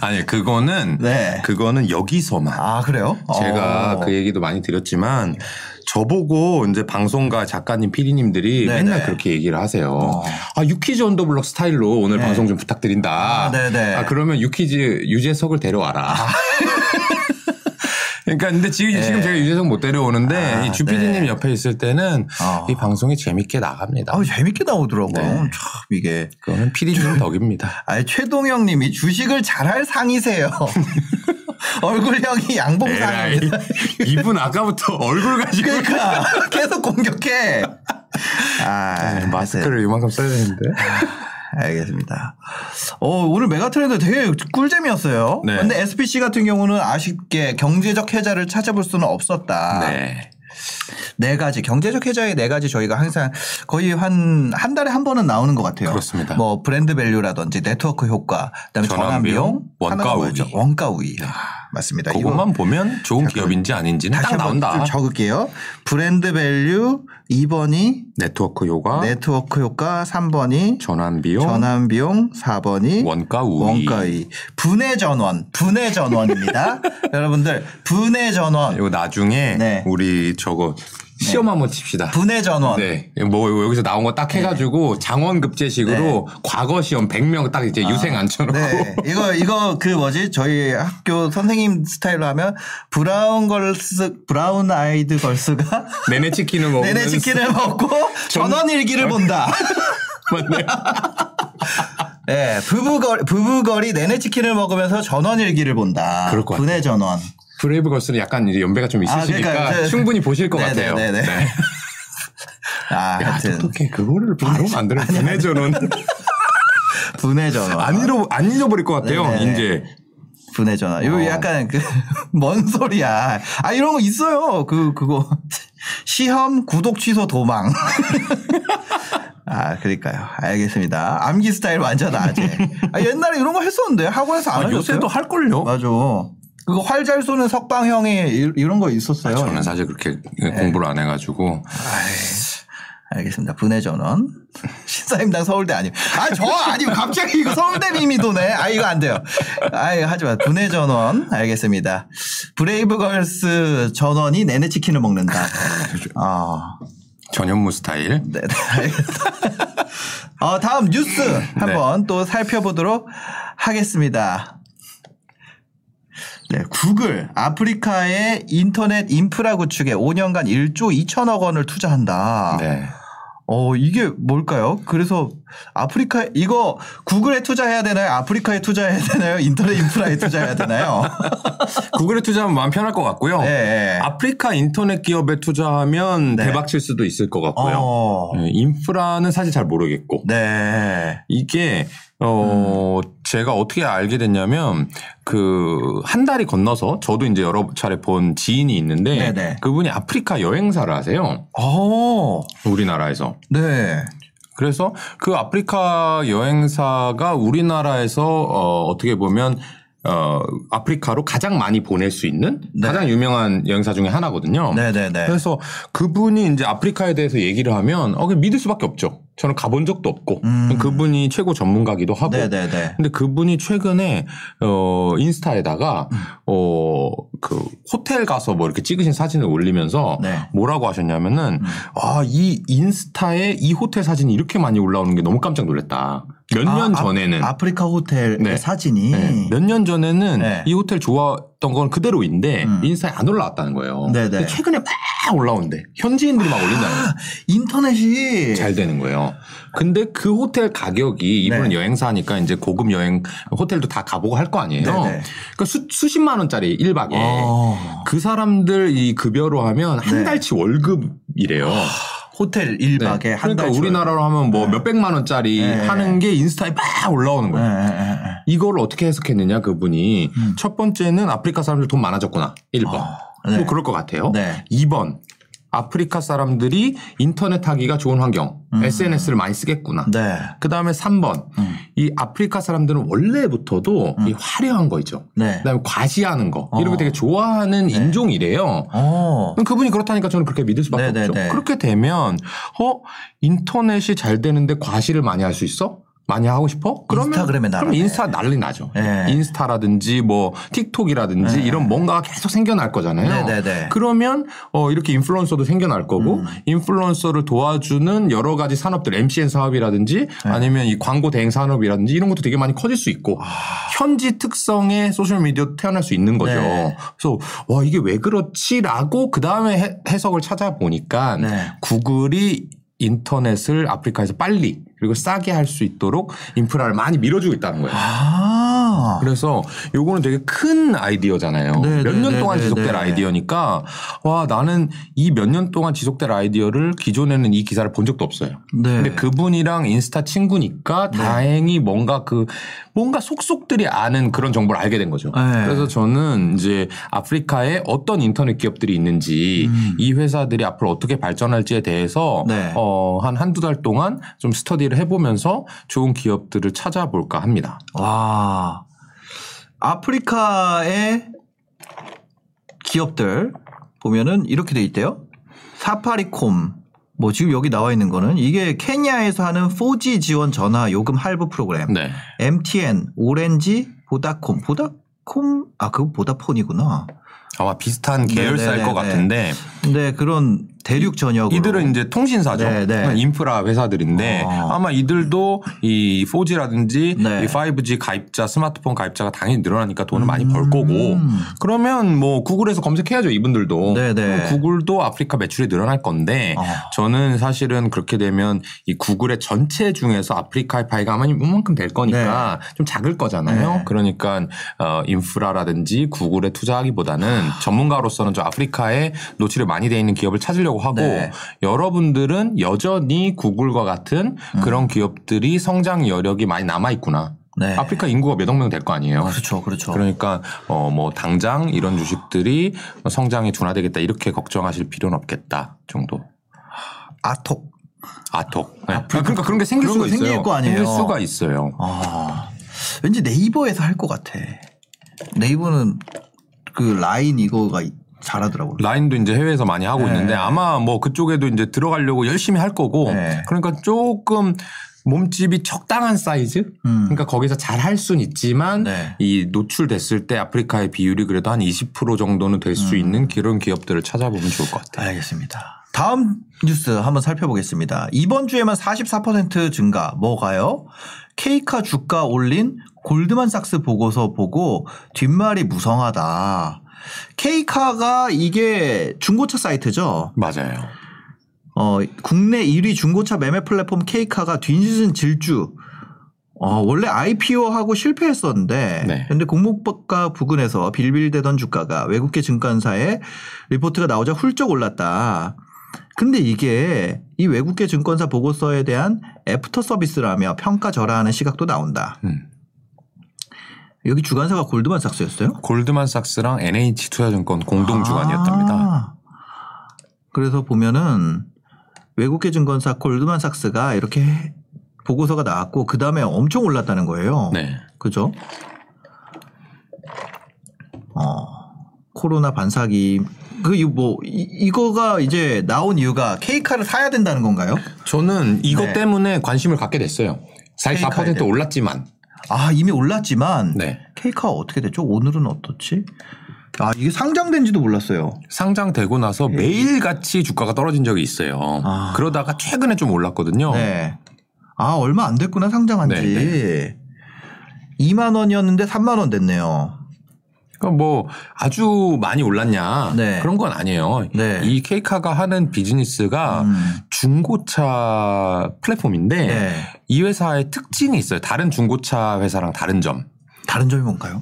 B: 아니, 그거는,
A: 네.
B: 그거는 여기서만.
A: 아 그래요?
B: 제가
A: 어.
B: 그 얘기도 많이 드렸지만 저보고 이제 방송가 작가님, PD님들이
A: 네네.
B: 맨날 그렇게 얘기를 하세요.
A: 어.
B: 아, 유퀴즈 언더블럭 스타일로 오늘
A: 네.
B: 방송 좀 부탁드린다.
A: 아, 네네.
B: 아, 그러면 유퀴즈 유재석을 데려와라. 그러니까 근데 지금 지금 제가 유재석 못 데려오는데
A: 아,
B: 이 주피디님
A: 네.
B: 옆에 있을 때는
A: 어.
B: 이 방송이 재밌게 나갑니다.
A: 아 재밌게 나오더라고요.
B: 네.
A: 참 이게.
B: 그거는 PD님 덕입니다. <laughs>
A: 아니 최동영 님이 주식을 잘할 상이세요. <laughs> 얼굴형이 양봉상입니다.
B: 이분 아까부터 <laughs> 얼굴 가지고
A: 그러니까 계속 공격해. 아,
B: 네, 마스크를 이만큼 써야 되는데.
A: 알겠습니다. 어, 오늘 메가트렌드 되게 꿀잼이었어요.
B: 네.
A: 근데 SPC 같은 경우는 아쉽게 경제적 해자를 찾아볼 수는 없었다.
B: 네.
A: 네 가지 경제적 해자의 네 가지 저희가 항상 거의 한 한 달에 한 번은 나오는 것 같아요.
B: 그렇습니다.
A: 뭐 brand value라든지 네트워크 효과, 그다음에 전환 비용,
B: 원가 우위.
A: 원가 우위. 아, 맞습니다. 이거
B: 그것만 보면 좋은 기업인지 아닌지는 딱 나온다.
A: 좀 적을게요. brand value 2번이
B: 네트워크 효과,
A: 네트워크 효과 3번이
B: 전환 비용,
A: 전환 비용 4번이
B: 원가 우위.
A: 원가 우위 브네전원, 브네전원입니다. <laughs> 여러분들 브네전원,
B: 이거 나중에
A: 네.
B: 우리 저거 시험 한번 칩시다.
A: 분해 전원.
B: 네. 뭐 여기서 나온 거 딱 해가지고 장원 급제식으로 과거 시험 100명 딱 이제 유생 앉혀놓고
A: 네, 이거 이거 그 뭐지 저희 학교 선생님 스타일로 하면 브라운 걸스 브라운 아이드 걸스가 <laughs>
B: 내내 치킨을 먹으면서
A: 내내 치킨을 먹고 <laughs> 전원 일기를 본다. <laughs>
B: 맞네.
A: 네, 부부거리 부부거리 내내 치킨을 먹으면서 전원 일기를 본다.
B: 그럴 것 같아요.
A: 분해 전원.
B: 브레이브 걸스는 약간 이제 연배가 좀 있으시니까
A: 아, 그러니까 이제-
B: 충분히 보실 것 같아요.
A: 네네네네.
B: 네. <laughs>
A: 아,
B: 야,
A: 하여튼
B: 똑똑해. 그거를 바로 만드는 분해전은 <laughs>
A: 분해 전원.
B: 안 잃어 안 잊어버릴 것 같아요.
A: 네네.
B: 이제
A: 분해 전원. 이거
B: 어.
A: 약간 그 <laughs> 뭔 소리야. 아 이런 거 있어요. 그 그거 시험 구독 취소 도망. 아 그러니까요. 알겠습니다. 암기 스타일 완전 아재. 아, 옛날에 이런 거 했었는데 학원에서 안
B: 아,
A: 하셨어요?
B: 요새도 할 걸요.
A: 맞아. 그거 활잘 쏘는 석방형이 이- 이런 거 있었어요.
B: 저는 사실 그렇게
A: 네.
B: 공부를 안 해가지고
A: 알겠습니다. 분해 전원. <laughs> 신사임당 서울대 아니요. 아, 저 아니요. 갑자기 이거 서울대 밈이 도네. 아, 이거 안 돼요. 아, 이거 하지 마. 분해 전원. 알겠습니다. 브레이브걸스 전원이 내내 치킨을 먹는다. <laughs> 아,
B: 전현무 스타일.
A: 네, 네, 알겠습니다. 어, 다음 뉴스 한번 또 살펴보도록 하겠습니다. 네, 구글 아프리카의 인터넷 인프라 구축에 5년간 1조 2천억 원을 투자한다.
B: 네.
A: 어, 이게 뭘까요? 그래서 아프리카, 이거 구글에 투자해야 되나요? 아프리카에 투자해야 되나요? 인터넷 인프라에 투자해야 되나요? <laughs>
B: 구글에 투자하면 마음 편할 것 같고요.
A: 네.
B: 아프리카 인터넷 기업에 투자하면
A: 네.
B: 대박 칠 수도 있을 것 같고요.
A: 어.
B: 네, 인프라는 사실 잘 모르겠고
A: 네.
B: 이게 어 제가 어떻게 알게 됐냐면 그 한 달이 건너서 저도 이제 여러 차례 본 지인이 있는데
A: 네네.
B: 그분이 아프리카 여행사를 하세요.
A: 어,
B: 우리나라에서.
A: 네.
B: 그래서 그 아프리카 여행사가 우리나라에서 어 어떻게 보면 어 아프리카로 가장 많이 보낼 수 있는
A: 네.
B: 가장 유명한 여행사 중에 하나거든요.
A: 네네네.
B: 그래서 그분이 이제 아프리카에 대해서 얘기를 하면 어, 믿을 수밖에 없죠. 저는 가본 적도 없고
A: 음.
B: 그분이 최고 전문가기도 하고.
A: 네네네.
B: 근데 그분이 최근에 어 인스타에다가
A: 음.
B: 어그 호텔 가서 뭐 이렇게 찍으신 사진을 올리면서
A: 네.
B: 뭐라고 하셨냐면은
A: 음.
B: 아이 인스타에 이 호텔 사진이 이렇게 많이 올라오는 게 너무 깜짝 놀랐다. 몇년
A: 아, 아,
B: 전에는
A: 아 프리카 호텔
B: 네.
A: 사진이.
B: 몇년 전에는
A: 네.
B: 이 호텔 좋았던 건 그대로인데
A: 음.
B: 인스타에 안 올라왔다는 거예요.
A: 네네.
B: 근데 최근에 막 올라온대. 현지인들이 막 올린다는 거예요. <gasps>
A: 인터넷이.
B: 잘 되는 거예요. 근데 그 호텔 가격이 이분은
A: 네.
B: 여행사니까 이제 고급 여행 호텔도 다 가보고 할 거 아니에요.
A: 네네.
B: 그러니까 수, 수십만 원짜리 1박에
A: 어.
B: 그 사람들 이 급여로 하면 한
A: 네.
B: 달치 월급이래요.
A: 호텔 1박에
B: 네.
A: 한
B: 그러니까
A: 달.
B: 우리나라로 하면 뭐 몇백만 원짜리
A: 네.
B: 하는 게 인스타에 막 올라오는
A: 네,
B: 거예요.
A: 네, 네, 네.
B: 이걸 어떻게 해석했느냐 그분이
A: 음.
B: 첫 번째는 아프리카 사람들 돈 많아졌구나 1번
A: 어, 네.
B: 뭐 그럴 것 같아요
A: 네.
B: 2번 아프리카 사람들이 인터넷 하기가 좋은 환경
A: 음.
B: SNS를 많이 쓰겠구나
A: 네.
B: 그 다음에 3번
A: 음.
B: 이 아프리카 사람들은 원래부터도 이 화려한 거 있죠
A: 네.
B: 그 다음에 과시하는 거 이런
A: 어.
B: 거 되게 좋아하는 인종이래요
A: 어.
B: 그분이 그렇다니까 저는 그렇게 믿을 수밖에
A: 네네네.
B: 없죠. 그렇게 되면 어 인터넷이 잘 되는데 과시를 많이 할 수 있어? 많이 하고 싶어? 그러면
A: 인스타그램에
B: 그럼. 인스타 난리 나죠.
A: 네.
B: 인스타라든지 뭐 틱톡이라든지 이런 뭔가가 계속 생겨날 거잖아요.
A: 네네네.
B: 그러면 어 이렇게 인플루언서도 생겨날 거고
A: 음.
B: 인플루언서를 도와주는 여러 가지 산업들 MCN 사업이라든지
A: 네.
B: 아니면 이 광고 대행 산업이라든지 이런 것도 되게 많이 커질 수 있고 현지 특성의 소셜 미디어 태어날 수 있는 거죠.
A: 아. 네.
B: 그래서 와 이게 왜 그렇지라고 그 다음에 해석을 찾아보니까
A: 네.
B: 구글이 인터넷을 아프리카에서 빨리 그리고 싸게 할 수 있도록 인프라를 많이 밀어주고 있다는 거예요.
A: 아.
B: 그래서 요거는 되게 큰 아이디어잖아요.
A: 네,
B: 몇
A: 네,
B: 년
A: 네,
B: 동안
A: 네,
B: 지속될
A: 네.
B: 아이디어니까 와 나는 이 몇 년 동안 지속될 아이디어를 기존에는 이 기사를 본 적도 없어요.
A: 네.
B: 근데 그분이랑 인스타 친구니까 다행히 뭔가 그 뭔가 속속들이 아는 그런 정보를 알게 된 거죠.
A: 네.
B: 그래서 저는 이제 아프리카에 어떤 인터넷 기업들이 있는지 이 회사들이 앞으로 어떻게 발전할지에 대해서
A: 음. 네.
B: 어, 한 한두 달 동안 좀 스터디를 해보면서 좋은 기업들을 찾아볼까 합니다.
A: 와. 아프리카의 기업들 보면은 이렇게 돼 있대요. 사파리콤. 뭐 지금 여기 나와 있는 거는 이게 케냐에서 하는 4G 지원 전화 요금 할부 프로그램.
B: 네.
A: MTN, 오렌지, 보다콤. 보다콤 아 그거 보다폰이구나.
B: 아마 비슷한 계열사일
A: 네네네네.
B: 것 같은데
A: 근데 그런 대륙 전역으로
B: 이들은 이제 통신사죠.
A: 네, 네.
B: 인프라 회사들인데
A: 어.
B: 아마 이들도 이 4G라든지
A: 네.
B: 이 5G 가입자, 스마트폰 가입자가 당연히 늘어나니까 돈을 많이 벌 거고 그러면 뭐 구글에서 검색해야죠 이분들도.
A: 네, 네.
B: 그럼 구글도 아프리카 매출이 늘어날 건데
A: 어.
B: 저는 사실은 그렇게 되면 이 구글의 전체 중에서 아프리카의 파이가 아마 이만큼 될 거니까 좀 작을 거잖아요.
A: 네.
B: 그러니까 어, 인프라라든지 구글에 투자하기보다는 전문가로서는 저 아프리카에 노출이 많이 돼 있는 기업을 찾으려고 하고
A: 네.
B: 여러분들은 여전히 구글과 같은 그런 기업들이 성장 여력이 많이 남아 있구나.
A: 네.
B: 아프리카 인구가 몇억 명 될 거 아니에요.
A: 그렇죠, 그렇죠.
B: 그러니까 어 뭐 당장 이런 주식들이 성장에 둔화되겠다 이렇게 걱정하실 필요는 없겠다 정도.
A: 아톡.
B: 아톡. 네. 그러니까 그런 게 생길
A: 그런
B: 수가
A: 거 생길
B: 있어요.
A: 거 아니에요.
B: 생길 수가 있어요.
A: 아, 왠지 네이버에서 할 것 같아. 네이버는 그 라인 이거가 잘하더라고요.
B: 라인도 이제 해외에서 많이 하고
A: 네.
B: 있는데 아마 뭐 그쪽에도 이제 들어가려고 열심히 할 거고
A: 네.
B: 그러니까 조금 몸집이 적당한 사이즈
A: 음.
B: 그러니까 거기서 잘할 수는 있지만
A: 네.
B: 이 노출됐을 때 아프리카의 비율이 그래도 한 20% 정도는 될
A: 음.
B: 수 있는 그런 기업들을 찾아보면 좋을 것 같아요.
A: 알겠습니다. 다음 뉴스 한번 살펴보겠습니다. 이번 주에만 44% 증가. 뭐가요? 케이카 주가 올린 골드만삭스 보고서 보고 뒷말이 무성하다. 케이카가 이게 중고차 사이트죠.
B: 맞아요.
A: 어, 국내 1위 중고차 매매 플랫폼 케이카가 뒷시즌 질주. 어, 원래 IPO하고 실패했었는데,
B: 네.
A: 근데 공모가 부근에서 빌빌대던 주가가 외국계 증권사에 리포트가 나오자 훌쩍 올랐다. 근데 이게 이 외국계 증권사 보고서에 대한 애프터 서비스라며 평가 절하하는 시각도 나온다.
B: 음.
A: 여기 주관사가 골드만삭스였어요?
B: 골드만삭스랑 NH투자증권 공동 주관이었답니다.
A: 아. 그래서 보면은 외국계 증권사 골드만삭스가 이렇게 보고서가 나왔고 그 다음에 엄청 올랐다는 거예요.
B: 네.
A: 그죠? 어 코로나 반사이익 그 뭐 이거가 이제 나온 이유가 케이카를 사야 된다는 건가요?
B: 저는 이것
A: 네.
B: 때문에 관심을 갖게 됐어요.
A: 케이카에
B: 44%
A: 대해.
B: 올랐지만.
A: 아 이미 올랐지만
B: 네.
A: 케이카가 어떻게 됐죠? 오늘은 어떻지? 아 이게 상장된지도 몰랐어요.
B: 상장되고 나서 매일 같이 주가가 떨어진 적이 있어요.
A: 네. 아.
B: 그러다가 최근에 좀 올랐거든요.
A: 네. 아 얼마 안 됐구나 상장한 지.
B: 네,
A: 2만 원이었는데 3만 원 됐네요.
B: 그러니까 뭐 아주 많이 올랐냐
A: 네.
B: 그런 건 아니에요.
A: 네.
B: 이 케이카가 하는 비즈니스가
A: 음.
B: 중고차 플랫폼인데
A: 네.
B: 이 회사의 특징이 있어요. 다른 중고차 회사랑 다른 점.
A: 다른 점이 뭔가요?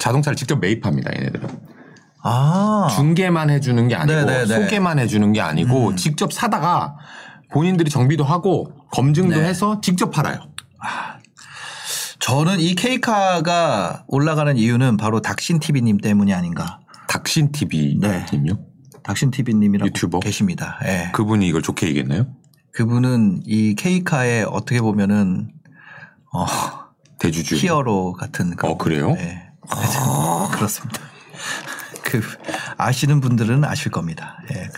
B: 자동차를 직접 매입합니다. 얘네들은.
A: 아.
B: 중개만 해주는 게 아니고
A: 네네네.
B: 소개만 해주는 게 아니고
A: 음.
B: 직접 사다가 본인들이 정비도 하고 검증도
A: 네.
B: 해서 직접 팔아요.
A: 저는 이 케이카가 올라가는 이유는 바로 닥신 TV님 때문이 아닌가.
B: 닥신 TV
A: 네.
B: 님요?
A: 닥신 TV님이라고
B: 유튜버?
A: 계십니다. 예.
B: 그분이 이걸 좋게 얘기했나요?
A: 그분은 이 케이카의 어떻게 보면은 어,
B: 대주주.
A: 히어로 같은 그런
B: 어, 그래요?
A: 네. <laughs> 그렇습니다. 그 아시는 분들은 아실 겁니다. 예.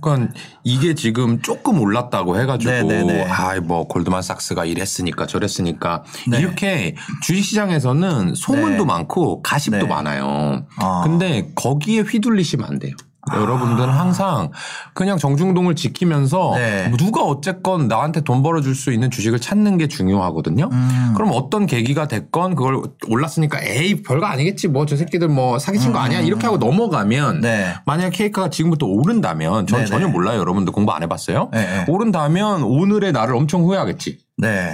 B: 그러니까 이게 지금 조금 올랐다고 해가지고
A: 네네네.
B: 아뭐 골드만삭스가 이랬으니까 저랬으니까
A: 네.
B: 이렇게 주식시장에서는 소문도
A: 네.
B: 많고 가십도
A: 네.
B: 많아요.
A: 아.
B: 근데 거기에 휘둘리시면 안 돼요. 여러분들은 항상 그냥 정중동을 지키면서
A: 네.
B: 누가 어쨌건 나한테 돈 벌어줄 수 있는 주식을 찾는 게 중요하거든요.
A: 음.
B: 그럼 어떤 계기가 됐건 그걸 올랐으니까 에이 별거 아니겠지 뭐 저 새끼들 뭐 사기친 거 아니야 이렇게 하고 넘어가면
A: 음. 네.
B: 만약 케이크가 지금부터 오른다면 저는
A: 네네.
B: 전혀 몰라요. 여러분들 공부 안 해봤어요?
A: 네, 네.
B: 오른다면 오늘의 나를 엄청 후회하겠지.
A: 네.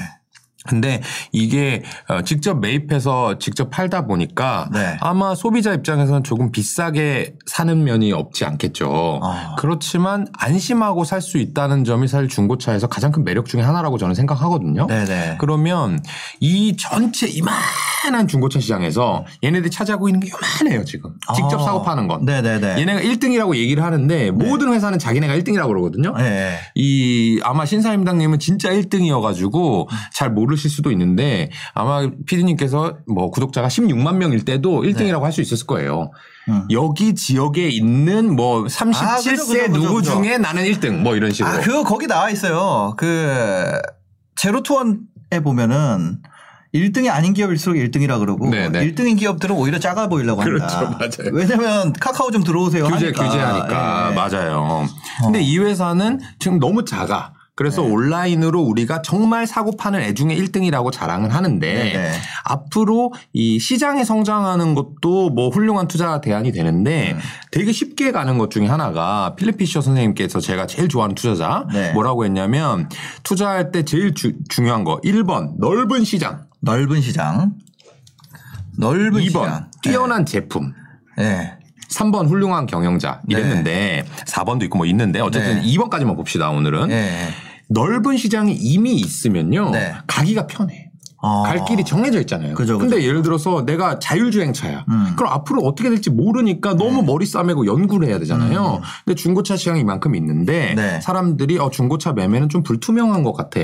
B: 근데 이게 어, 직접 매입해서 직접 팔다 보니까
A: 네.
B: 아마 소비자 입장에서는 조금 비싸게 사는 면이 없지 않겠죠.
A: 아.
B: 그렇지만 안심하고 살 수 있다는 점이 사실 중고차에서 가장 큰 매력 중에 하나라고 저는 생각하거든요.
A: 네네.
B: 그러면 이 전체 이만한 중고차 시장에서 얘네들이 차지하고 있는 게 요만해요 지금. 직접
A: 아.
B: 사고 파는 건.
A: 네네네.
B: 얘네가 1등이라고 얘기를 하는데 모든 회사는 자기네가 1등이라고 그러거든요.
A: 네.
B: 이 아마 신사임당님은 진짜 1등이어가지고 잘 모르 실 수도 있는데 아마 피디님께서 뭐 구독자가 16만 명일 때도 1등이라고 할 수 있었을 거예요.
A: 네. 음.
B: 여기 지역에 있는 뭐
A: 아,
B: 37세
A: 그죠, 그죠, 그죠,
B: 누구. 중에 나는 1등 뭐 이런 식으로.
A: 아, 그거 거기 나와 있어요. 그 제로투원에 보면은 1등이 아닌 기업일수록 1등이라 그러고
B: 네네.
A: 1등인 기업들은 오히려 작아 보이려고 한다.
B: 그렇죠, 맞아요.
A: 왜냐면 카카오 좀 들어오세요.
B: 규제
A: 하니까.
B: 규제하니까
A: 예.
B: 맞아요. 근데 이 회사는 지금 너무 작아. 그래서
A: 네.
B: 온라인으로 우리가 정말 사고 파는 애 중에 1등이라고 자랑을 하는데
A: 네네.
B: 앞으로 이 시장에 성장하는 것도 뭐 훌륭한 투자 대안이
A: 음.
B: 되는데 되게 쉽게 가는 것 중에 하나가 필립 피셔 선생님께서 제가 제일 좋아하는 투자자
A: 네.
B: 뭐라고 했냐면 투자할 때 제일 주- 중요한 거 1번 넓은 시장
A: 넓은 시장. 넓은
B: 2번
A: 시장.
B: 뛰어난 제품
A: 네.
B: 3번 훌륭한 경영자 이랬는데 4번도 있고 뭐 있는데 어쨌든
A: 네.
B: 2번까지만 봅시다 오늘은
A: 네.
B: 넓은 시장이 이미 있으면요
A: 네.
B: 가기가 편해
A: 어.
B: 갈 길이 정해져 있잖아요.
A: 그죠,
B: 근데
A: 그죠.
B: 예를 들어서 내가 자율주행차야.
A: 음.
B: 그럼 앞으로 어떻게 될지 모르니까 너무 머리 싸매고 연구를 해야 되잖아요. 근데 중고차 시장이 이만큼 있는데
A: 음. 네.
B: 사람들이 어, 중고차 매매는 좀 불투명한 것 같아.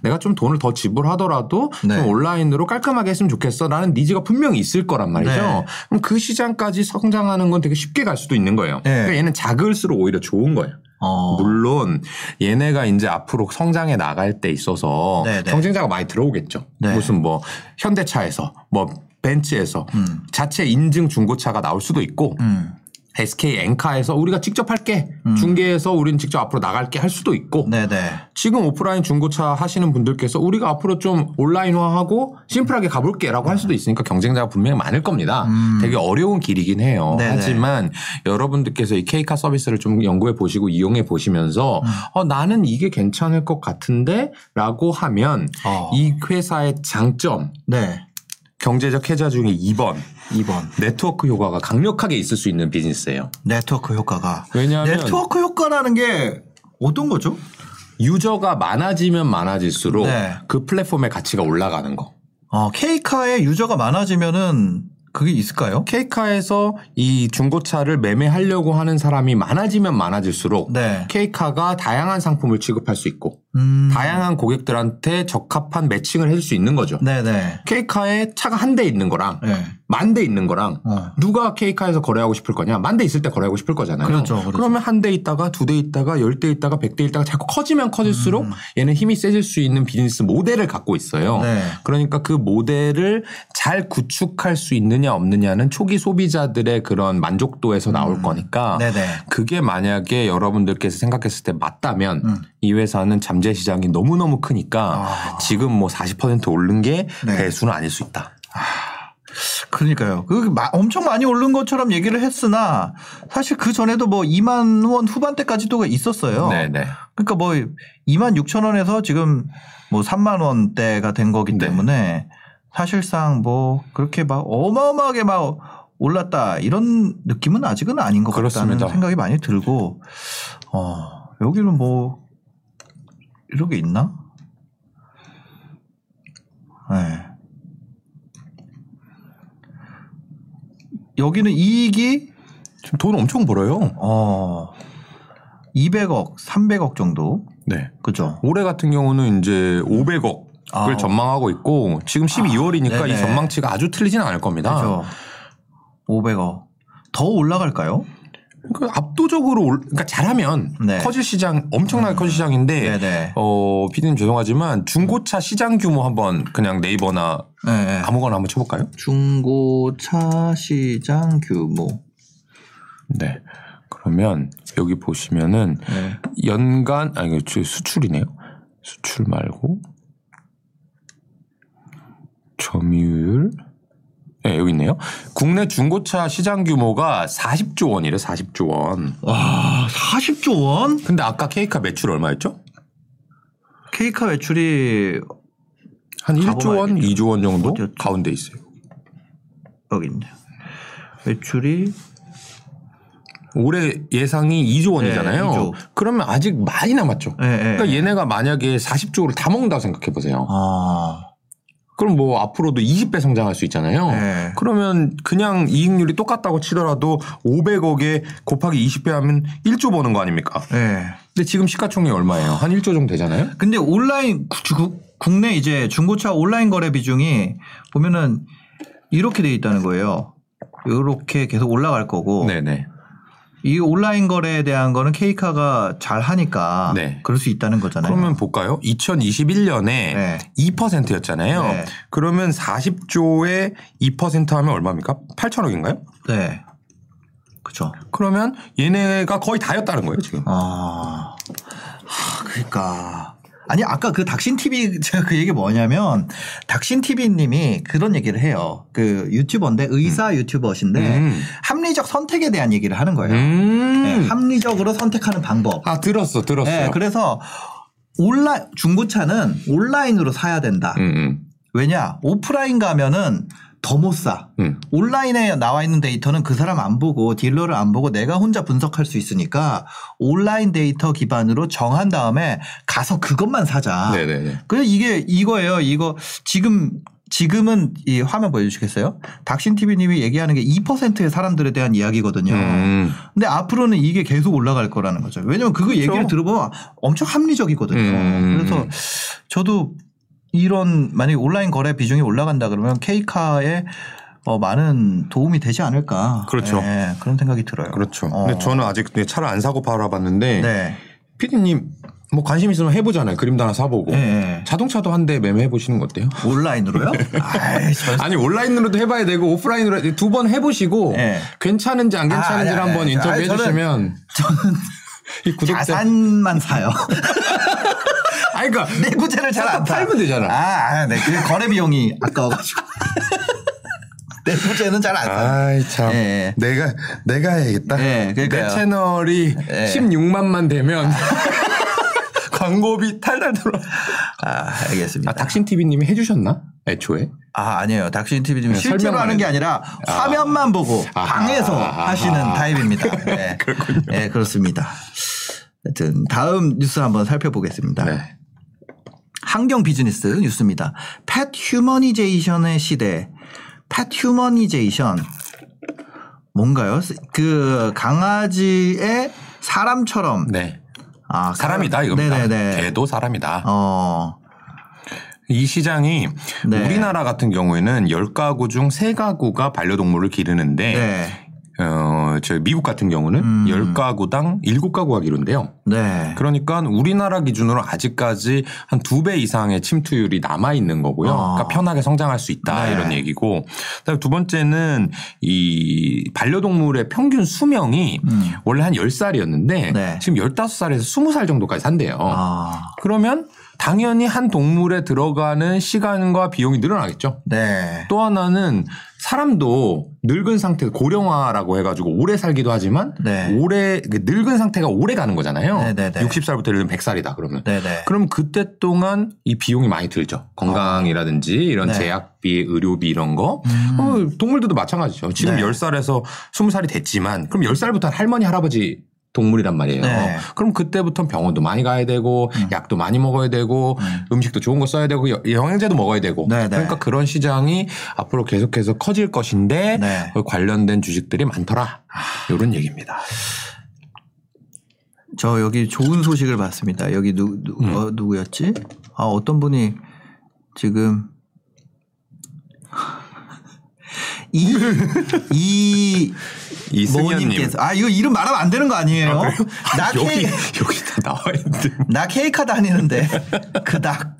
B: 내가 좀 돈을 더 지불하더라도
A: 음. 네.
B: 좀 온라인으로 깔끔하게 했으면 좋겠어. 라는 니즈가 분명히 있을 거란 말이죠.
A: 네.
B: 그럼 그 시장까지 성장하는 건 되게 쉽게 갈 수도 있는 거예요.
A: 네.
B: 그러니까 얘는 작을수록 오히려 좋은 거예요.
A: 어.
B: 물론 얘네가 이제 앞으로 성장해 나갈 때 있어서
A: 네네.
B: 경쟁자가 많이 들어오겠죠.
A: 네.
B: 무슨 뭐 현대차에서 뭐 벤츠에서
A: 음.
B: 자체 인증 중고차가 나올 수도 있고
A: 음.
B: SK 엔카에서 우리가 직접 할게 중개해서 우리는 직접 앞으로 나갈게 할 수도 있고
A: 네네.
B: 지금 오프라인 중고차 하시는 분들께서 우리가 앞으로 좀 온라인화하고 심플하게 가볼게라고 할 수도 있으니까 경쟁자가 분명히 많을 겁니다. 되게 어려운 길이긴 해요.
A: 음. 네네.
B: 하지만 여러분들께서 이 K카 서비스를 좀 연구해 보시고 이용해 보시면서
A: 음.
B: 어, 나는 이게 괜찮을 것 같은데라고 하면
A: 어.
B: 이 회사의 장점
A: 네.
B: 경제적 해자 중에 2번
A: 2번.
B: 네트워크 효과가 강력하게 있을 수 있는 비즈니스예요.
A: 네트워크 효과가.
B: 왜냐하면
A: 네트워크 효과라는 게 어떤 거죠?
B: 유저가 많아지면 많아질수록
A: 네.
B: 그 플랫폼의 가치가 올라가는 거.
A: 어, K카의 유저가 많아지면은 그게 있을까요?
B: K카에서 이 중고차를 매매하려고 하는 사람이 많아지면 많아질수록
A: 네.
B: K카가 다양한 상품을 취급할 수 있고
A: 음.
B: 다양한 고객들한테 적합한 매칭을 해줄 수 있는 거죠.
A: 네네.
B: K카에 차가 한 대 있는 거랑
A: 네.
B: 만대 있는 거랑
A: 어.
B: 누가 K카에서 거래하고 싶을 거냐? 만 대 있을 때 거래하고 싶을 거잖아요.
A: 그렇죠, 그렇죠.
B: 러면 한 대 있다가 두 대 있다가 열 대 있다가 백 대 있다가 자꾸 커지면 커질수록 얘는 힘이 세질 수 있는 비즈니스 모델을 갖고 있어요.
A: 음. 네.
B: 그러니까 그 모델을 잘 구축할 수 있느냐 없느냐는 초기 소비자들의 그런 만족도에서 나올 거니까
A: 음. 네네.
B: 그게 만약에 여러분들께서 생각했을 때 맞다면
A: 음.
B: 이 회사는 잠재 시장이 너무너무 크니까
A: 아.
B: 지금 뭐 40% 오른 게
A: 네.
B: 배수는 아닐 수 있다.
A: 그러니까요. 그 마- 엄청 많이 오른 것처럼 얘기를 했으나 사실 그 전에도 뭐 2만 원 후반대까지도 있었어요.
B: 네네.
A: 그러니까 뭐 2만 6천 원에서 지금 뭐 3만 원대가 된 거기
B: 네.
A: 때문에 사실상 뭐 그렇게 막 어마어마하게 막 올랐다 이런 느낌은 아직은 아닌 것
B: 그렇습니다.
A: 같다는 생각이 많이 들고 어 여기는 뭐 이런 게 있나? 네. 여기는 이익이
B: 지금 돈 엄청 벌어요.
A: 어 200억, 300억 정도.
B: 네.
A: 그죠?
B: 올해 같은 경우는 이제 500억을
A: 아.
B: 전망하고 있고 지금 12월이니까
A: 네네.
B: 이 전망치가 아주 틀리지는 않을 겁니다.
A: 그죠? 500억. 더 올라갈까요?
B: 그러니까 압도적으로 올, 그러니까 잘하면
A: 네.
B: 커질 시장 엄청나게 커질 시장인데
A: 네네.
B: 어 피디님 죄송하지만 중고차 시장 규모 한번 그냥 네이버나
A: 네, 네.
B: 아무거나 한번 쳐볼까요?
A: 중고차 시장 규모.
B: 네. 그러면 여기 보시면은
A: 네.
B: 연간 아니 수출이네요. 수출 말고 점유율 네, 여기 있네요. 국내 중고차 시장 규모가 40조 원이래, 40조 원.
A: 와, 40조 원?
B: 근데 아까 케이카 매출 얼마였죠?
A: 케이카 매출이
B: 한 1조 원,
A: 가봐야겠다.
B: 2조 원 정도
A: 어디였지?
B: 가운데 있어요.
A: 여기 있네요. 매출이
B: 올해 예상이 2조 원이잖아요.
A: 네, 2조.
B: 그러면 아직 많이 남았죠.
A: 예, 예.
B: 그러니까 얘네가 만약에 40조를 다 먹는다고 생각해 보세요.
A: 아.
B: 그럼 뭐 앞으로도 20배 성장할 수 있잖아요.
A: 네.
B: 그러면 그냥 이익률이 똑같다고 치더라도 500억에 곱하기 20배 하면 1조 버는 거 아닙니까?
A: 예.
B: 근데 지금 시가총액이 얼마예요? 한 1조 정도 되잖아요?
A: 근데 온라인 국내 이제 중고차 온라인 거래 비중이 보면은 이렇게 돼 있다는 거예요. 이렇게 계속 올라갈 거고
B: 네네.
A: 이 온라인 거래에 대한 거는 케이카가 잘 하니까
B: 네.
A: 그럴 수 있다는 거잖아요.
B: 그러면 볼까요? 2021년에
A: 네.
B: 2%였잖아요.
A: 네.
B: 그러면 40조에 2% 하면 얼마입니까? 8천억인가요?
A: 네. 그렇죠.
B: 그러면 얘네가 거의 다였다는 거예요, 지금.
A: 아. 하, 그러니까 아니 아까 그 닥신 TV <laughs> 제가 그 얘기 뭐냐면 닥신 TV님이 그런 얘기를 해요. 그 유튜버인데 의사 유튜버신데
B: 음.
A: 합리적 선택에 대한 얘기를 하는 거예요.
B: 음.
A: 네, 합리적으로 선택하는 방법.
B: 아, 들었어, 들었어요.
A: 네, 그래서 온라인 중고차는 온라인으로 사야 된다.
B: 음, 음.
A: 왜냐 오프라인 가면은 더 못 사.
B: 음.
A: 온라인에 나와 있는 데이터는 그 사람 안 보고 딜러를 안 보고 내가 혼자 분석할 수 있으니까 온라인 데이터 기반으로 정한 다음에 가서 그것만 사자.
B: 네네네.
A: 그래 이게 이거예요. 이거 지금 지금은 이 화면 보여주시겠어요? 닥신 TV님이 얘기하는 게 2%의 사람들에 대한 이야기거든요.
B: 음.
A: 근데 앞으로는 이게 계속 올라갈 거라는 거죠. 왜냐면 그거
B: 그렇죠.
A: 얘기를 들어보면 엄청 합리적이거든요.
B: 음.
A: 그래서 저도 이런 만약에 온라인 거래 비중이 올라간다 그러면 케이카에 어, 많은 도움이 되지 않을까.
B: 그렇죠.
A: 예, 그런 생각이 들어요.
B: 그렇죠.
A: 어.
B: 근데 저는 아직 차를 안 사고 팔아봤는데
A: 네.
B: 피디님 뭐 관심 있으면 해보잖아요. 그림도 하나 사보고.
A: 예, 예.
B: 자동차도 한 대 매매해 보시는 거 어때요?
A: 온라인으로요? 아이, 저 <laughs>
B: 아니 온라인으로도 해봐야 되고 오프라인으로 두 번 해보시고
A: 네.
B: 괜찮은지 안 괜찮은지
A: 아,
B: 를
A: 아니,
B: 한번
A: 아니,
B: 인터뷰
A: 아니, 저는-
B: 해주시면 <laughs> 이 구독자
A: 자산만 사요. <laughs>
B: 아니 그러니까
A: 내구재를 잘안 타.
B: 팔면 되잖아.
A: 아, 아, 네. 그 거래 비용이 아까워가지고. <laughs> 내구재는 잘안 사.
B: 아이 참
A: 예, 예.
B: 내가 내가 해야겠다.
A: 예, 그러니까요.
B: 내 채널이
A: 예.
B: 16만만 되면 <laughs> 광고비 탈탈 들어.
A: 아, 알겠습니다.
B: 아 닥신 TV님이 해주셨나? 애초에?
A: 아, 아니에요. 닥신 TV님
B: 그냥
A: 실제로 하는 게 아니라 화면만 보고
B: 아.
A: 방에서
B: 아.
A: 하시는
B: 아.
A: 타입입니다. <laughs> 네.
B: 그렇군요.
A: 네, 그렇습니다. 하여튼 다음 뉴스 한번 살펴보겠습니다.
B: 네.
A: 한경 비즈니스 뉴스입니다. pet humanization의 시대. pet humanization. 뭔가요? 그 강아지의 사람처럼
B: 네.
A: 아,
B: 사람이다 이겁니다.
A: 네네네.
B: 개도 사람이다.
A: 어.
B: 이 시장이
A: 네.
B: 우리나라 같은 경우에는 10가구 중 3가구가 반려동물을 기르는데
A: 네.
B: 어, 저 미국 같은 경우는
A: 음.
B: 10가구당 7가구가 기른대요.
A: 네.
B: 그러니까 우리나라 기준으로 아직까지 한 두 배 이상의 침투율이 남아 있는 거고요.
A: 아.
B: 그러니까 편하게 성장할 수 있다
A: 네.
B: 이런 얘기고. 그다음에 두 번째는 이 반려동물의 평균 수명이
A: 음.
B: 원래 한 10살이었는데
A: 네.
B: 지금 15살에서 20살 정도까지 산대요.
A: 아.
B: 그러면 당연히 한 동물에 들어가는 시간과 비용이 늘어나겠죠.
A: 네.
B: 또 하나는 사람도 늙은 상태 고령화라고 해가지고 오래 살기도 하지만
A: 네.
B: 오래 그 늙은 상태가 오래 가는 거잖아요.
A: 네네네.
B: 60살부터 예를 들면 100살이다 그러면.
A: 네네.
B: 그럼 그때 동안 이 비용이 많이 들죠. 건강이라든지 이런
A: 네.
B: 제약비, 의료비 이런 거.
A: 음.
B: 어, 동물들도 마찬가지죠. 지금
A: 네.
B: 10살에서 20살이 됐지만 그럼 10살부터 할머니, 할아버지 동물이란 말이에요.
A: 네.
B: 그럼 그때부터 병원도 많이 가야 되고
A: 음.
B: 약도 많이 먹어야 되고 음. 식도 좋은 거 써야 되고 여- 영양제도 먹어야 되고
A: 네, 네.
B: 그러니까 그런 시장이 앞으로 계속해서 커질 것인데
A: 네.
B: 그 관련된 주식들이 많더라. 이런 얘기입니다.
A: 저 여기 좋은 소식을 봤습니다. 여기 누, 누,
B: 음.
A: 어, 누구였지? 아, 어떤 분이 지금 이, 이,
B: 이승현님.
A: 모님께서. 아, 이거 이름 말하면 안 되는 거 아니에요? 나 <laughs>
B: 여기
A: 케이,
B: 여기 다 나와 있는데.
A: 나 케이카 다니는데. 그닥.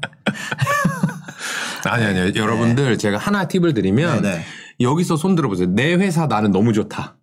B: 아니 아니요. 여러분들 제가 하나 팁을 드리면
A: 네, 네.
B: 여기서 손 들어보세요. 내 회사 나는 너무 좋다.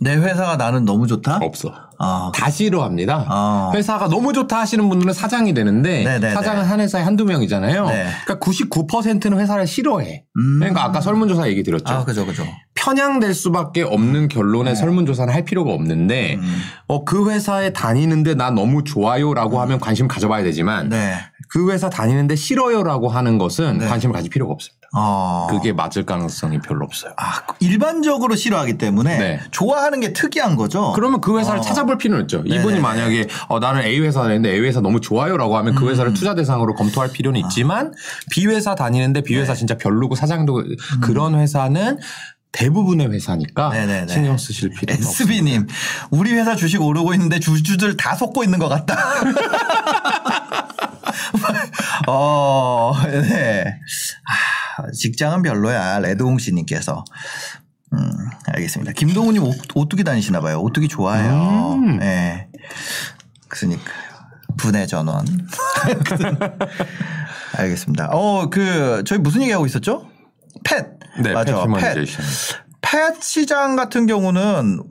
A: 내 회사가 나는 너무 좋다?
B: 없어.
A: 아,
B: 다 싫어합니다.
A: 아.
B: 회사가 너무 좋다 하시는 분들은 사장이 되는데
A: 네네네.
B: 사장은 한 회사에 한두 명이잖아요.
A: 네.
B: 그러니까 99%는 회사를 싫어해.
A: 음.
B: 그러니까 아까 설문조사 얘기 드렸죠.
A: 아, 그죠, 그죠.
B: 편향될 수밖에 없는 결론의 설문조사는 할 필요가 없는데
A: 음.
B: 어, 그 회사에 다니는데 나 너무 좋아요라고 하면 관심 가져봐야 되지만
A: 네.
B: 그 회사 다니는데 싫어요라고 하는 것은
A: 네.
B: 관심을 가질 필요가 없 습니다.
A: 어.
B: 그게 맞을 가능성이 별로 없어요.
A: 아, 일반적으로 싫어하기 때문에
B: 네.
A: 좋아하는 게 특이한 거죠.
B: 그러면 그 회사를
A: 어.
B: 찾아볼 필요는 있죠. 이분이
A: 네네네.
B: 만약에 어, 나는 A 회사 다니는데 A 회사 너무 좋아요라고 하면
A: 음.
B: 그 회사를 투자 대상으로 검토할 필요는 있지만 B 회사 다니는데 B
A: 네.
B: 회사 진짜 별로고 사장도 그런 회사는 대부분의 회사니까
A: 음. 네네네.
B: 신경 쓰실 필요는 없습니다.
A: SB님, 우리 회사 주식 오르고 있는데 주주들 다 속고 있는 것 같다. <laughs> <laughs> 어, 네. 아, 직장은 별로야. 레드홍 씨님께서. 음, 알겠습니다. 김동우님 오- 오뚜기 다니시나 봐요. 오뚜기 좋아해요.
B: 음.
A: 네. 그러니까 분해 전원. <laughs> 알겠습니다. 어, 그 저희 무슨 얘기하고 있었죠? 펫.
B: 네,
A: 맞아. 펫.
B: 페트모니제이션.
A: 펫 시장 같은 경우는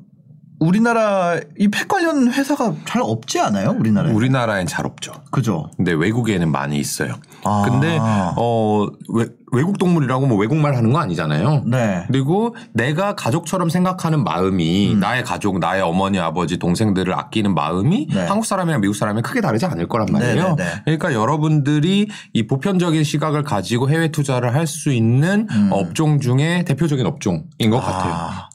A: 우리나라 이펫 관련 회사가 잘 없지 않아요? 우리나라에.
B: 우리나라엔 잘 없죠.
A: 그죠?
B: 근데 외국에는 많이 있어요.
A: 아.
B: 근데 어 외, 외국 동물이라고 뭐 외국말 하는 거 아니잖아요.
A: 네.
B: 그리고 내가 가족처럼 생각하는 마음이
A: 음.
B: 나의 가족, 나의 어머니, 아버지, 동생들을 아끼는 마음이
A: 네.
B: 한국 사람이랑 미국 사람이 크게 다르지 않을 거란 말이에요.
A: 네네네.
B: 그러니까 여러분들이 이 보편적인 시각을 가지고 해외 투자를 할 수 있는
A: 음.
B: 업종 중에 대표적인 업종인 것 같아요.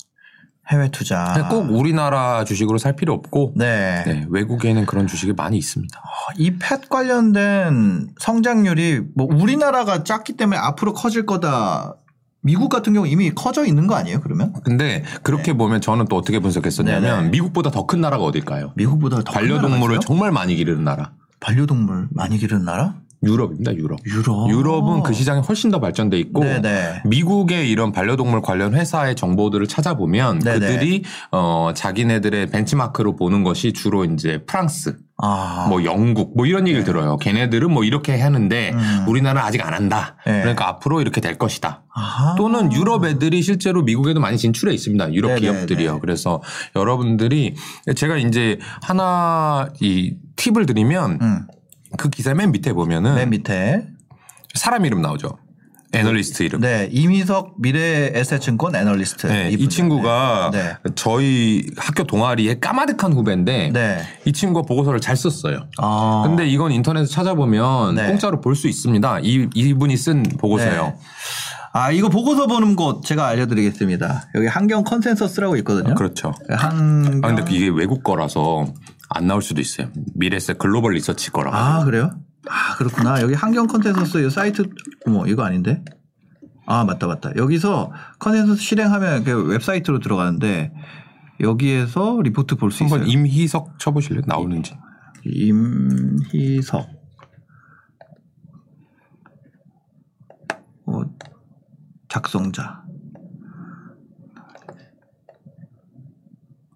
A: 아, 해외 투자.
B: 그러니까 꼭 우리나라 주식으로 살 필요 없고
A: 네.
B: 네, 외국에는 그런 주식이 많이 있습니다.
A: 이 펫 관련된 성장률이 뭐 우리나라가 작기 때문에 앞으로 커질 거다. 미국 같은 경우 이미 커져 있는 거 아니에요? 그러면?
B: 근데 그렇게 보면 저는 또 어떻게 분석했었냐면
A: 네네.
B: 미국보다 더 큰 나라가 어딜까요?
A: 미국보다 더큰 나라가
B: 반려동물을? 정말 많이 기르는 나라.
A: 반려동물 많이 기르는 나라?
B: 유럽입니다, 유럽.
A: 유럽.
B: 유럽은 그 시장이 훨씬 더 발전돼 있고
A: 네네.
B: 미국의 이런 반려동물 관련 회사의 정보들을 찾아보면
A: 네네.
B: 그들이 어 자기네들의 벤치마크로 보는 것이 주로 이제 프랑스,
A: 아.
B: 뭐 영국 뭐 이런 얘기를 들어요. 걔네들은 뭐 이렇게 하는데
A: 음.
B: 우리나라는 아직 안 한다.
A: 네.
B: 그러니까 앞으로 이렇게 될 것이다.
A: 아하.
B: 또는 유럽 애들이 실제로 미국에도 많이 진출해 있습니다. 유럽
A: 네네네.
B: 기업들이요. 그래서 여러분들이 제가 이제 하나 이 팁을 드리면
A: 음.
B: 그 기사 맨 밑에 보면은
A: 맨 밑에.
B: 사람 이름 나오죠. 애널리스트 이름.
A: 네. 임희석 미래에셋증권 애널리스트.
B: 네, 이. 친구가
A: 네.
B: 저희 학교 동아리의 까마득한 후배인데
A: 네.
B: 이 친구가 보고서를 잘 썼어요.
A: 아.
B: 근데 이건 인터넷에 찾아보면
A: 네.
B: 공짜로 볼 수 있습니다. 이, 이분이 쓴 보고서요.
A: 네. 아, 이거 보고서 보는 곳 제가 알려드리겠습니다. 여기 한경 컨센서스라고 있거든요.
B: 그렇죠.
A: 한경.
B: 아, 근데 이게 외국 거라서 안 나올 수도 있어요. 미래에셋 글로벌 리서치 거라.
A: 아, 그래요? 아, 그렇구나. 여기 한경 컨센서스 이 사이트, 어머, 이거 아닌데? 아, 맞다, 맞다. 여기서 컨센서스 실행하면 그 웹사이트로 들어가는데 여기에서 리포트 볼 수 있어요.
B: 한번 임희석 쳐보실래요? 나오는지.
A: 임희석. 어, 작성자.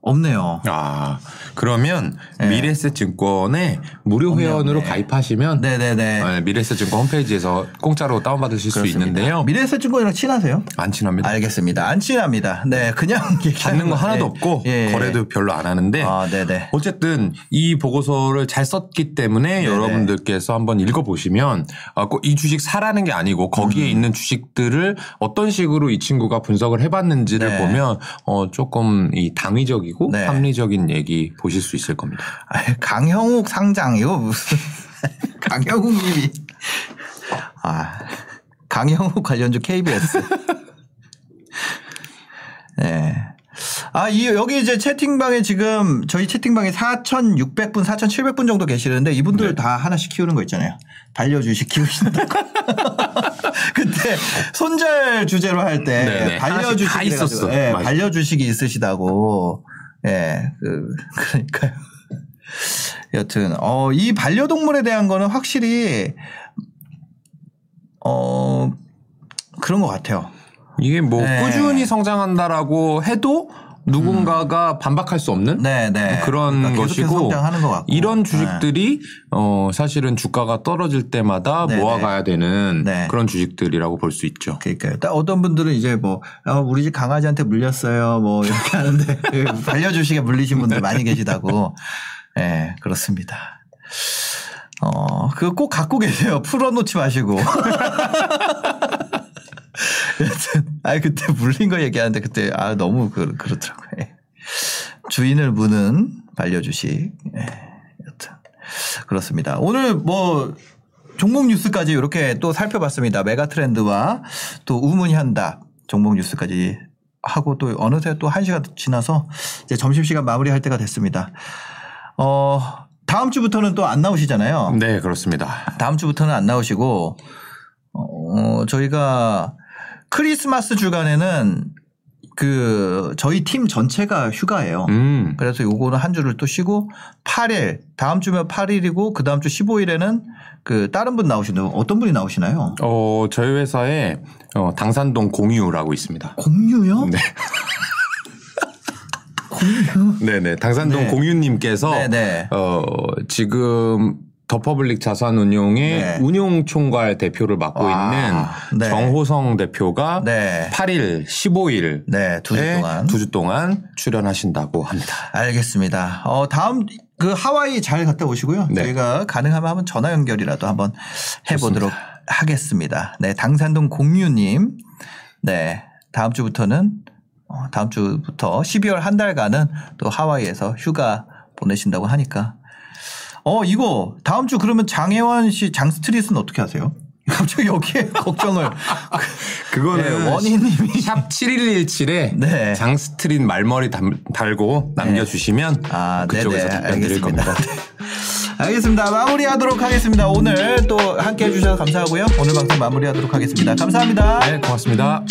A: 없네요.
B: 아 그러면
A: 네.
B: 미래세 증권에 무료 회원으로
A: 없네.
B: 가입하시면
A: 네네네.
B: 네, 미래세 증권 홈페이지에서 공짜로 다운받으실 수
A: 그렇습니다.
B: 있는데요.
A: 미래에셋증권이랑 친하세요?
B: 안 친합니다.
A: 알겠습니다. 안 친합니다. 네, 그냥 <laughs>
B: 받는 거 하나도
A: 예.
B: 없고
A: 예, 예.
B: 거래도 별로 안 하는데
A: 아, 네네.
B: 어쨌든 이 보고서를 잘 썼기 때문에
A: 네네.
B: 여러분들께서 한번 읽어보시면 아, 꼭이 주식 사라는 게 아니고
A: 음.
B: 거기에 있는 주식들을 어떤 식으로 이 친구가 분석을 해봤는지를
A: 네.
B: 보면 어, 조금 이 당위적이고
A: 네.
B: 합리적인 얘기 보실 수 있을 겁니다.
A: 아, 강형욱 상장 이거 무슨 <laughs> 강형욱님이 아 강형욱 관련주 KBS. <laughs> 네. 아, 이, 여기 이제 채팅방에 지금 저희 채팅방에 4,600분, 4,700분 정도 계시는데 이분들
B: 네.
A: 다 하나씩 키우는 거 있잖아요. 반려주식 키우신다고. <laughs> 그때 손절 주제로 할때
B: 네네.
A: 반려주식
B: 하나씩 다 있었어.
A: 예,
B: 맞아.
A: 반려주식이 있으시다고. 예, 그, <laughs> 그러니까요. 여튼, 어, 이 반려동물에 대한 거는 확실히, 어, 그런 것 같아요.
B: 이게 뭐
A: 네.
B: 꾸준히 성장한다라고 해도 누군가가 반박할 수 없는
A: 네, 네.
B: 그런
A: 그러니까 것이고.
B: 이런 주식들이 어 사실은 주가가 떨어질 때마다
A: 네,
B: 모아가야 되는
A: 네.
B: 그런 주식들이라고 볼 수 있죠.
A: 그러니까요. 딱 어떤 분들은 이제 뭐 아, 우리 집 강아지한테 물렸어요. 뭐 이렇게 <laughs> 하는데 그 반려주식에 물리신 분들 많이 계시다고. 예, 네, 그렇습니다. 어, 그거 꼭 갖고 계세요. 풀어놓지 마시고. <laughs> 여튼, 아 그때 물린 거 얘기하는데 그때 아 너무 그, 그렇더라고요. 예. 주인을 무는 반려주식. 예, 여튼 그렇습니다. 오늘 뭐 종목 뉴스까지 이렇게 또 살펴봤습니다. 메가 트렌드와 또 우문현답 종목 뉴스까지 하고 또 어느새 또한 시간 지나서 이제 점심시간 마무리할 때가 됐습니다. 어, 다음 주부터는 또 안 나오시잖아요.
B: 네, 그렇습니다.
A: 다음 주부터는 안 나오시고, 어, 저희가 크리스마스 주간에는 그 저희 팀 전체가 휴가예요.
B: 음.
A: 그래서 요거는 한 주를 또 쉬고 8일 다음 주면 8일이고 그 다음 주 15일에는 그 다른 분 나오시나요? 어떤 분이 나오시나요?
B: 어, 저희 회사에 어, 당산동 공유라고 있습니다.
A: 공유요?
B: 네. <laughs>
A: 공유.
B: 네네. 당산동
A: 네.
B: 공유님께서
A: 네네.
B: 어, 지금 더퍼블릭 자산운용의
A: 네.
B: 운용총괄 대표를 맡고
A: 아,
B: 있는
A: 네.
B: 정호성 대표가
A: 네.
B: 8일, 15일
A: 네, 두주 동안.
B: 두 주 동안 출연하신다고 합니다.
A: 알겠습니다. 어, 다음 그 하와이 잘 갔다 오시고요.
B: 네.
A: 저희가 가능하면 한번 전화 연결이라도 한번 해보도록 하겠습니다. 네, 당산동 공유님. 네, 다음 주부터는 어, 다음 주부터 12월 한 달간은 또 하와이에서 휴가 보내신다고 하니까. 어, 이거 다음 주 그러면 장혜원 씨 장스트릿은 어떻게 하세요? <laughs> 갑자기 여기에 <laughs> 걱정을.
B: 그거는
A: 네, 원희님이.
B: 샵 7117에
A: 네.
B: 장스트릿 말머리 담- 달고 남겨주시면
A: 아,
B: 그쪽에서
A: 네네.
B: 답변 드릴
A: 알겠습니다.
B: 겁니다. <laughs>
A: 알겠습니다. 마무리하도록 하겠습니다. 오늘 또 함께 해주셔서 감사하고요. 오늘 방송 마무리하도록 하겠습니다. 감사합니다.
B: 네, 고맙습니다.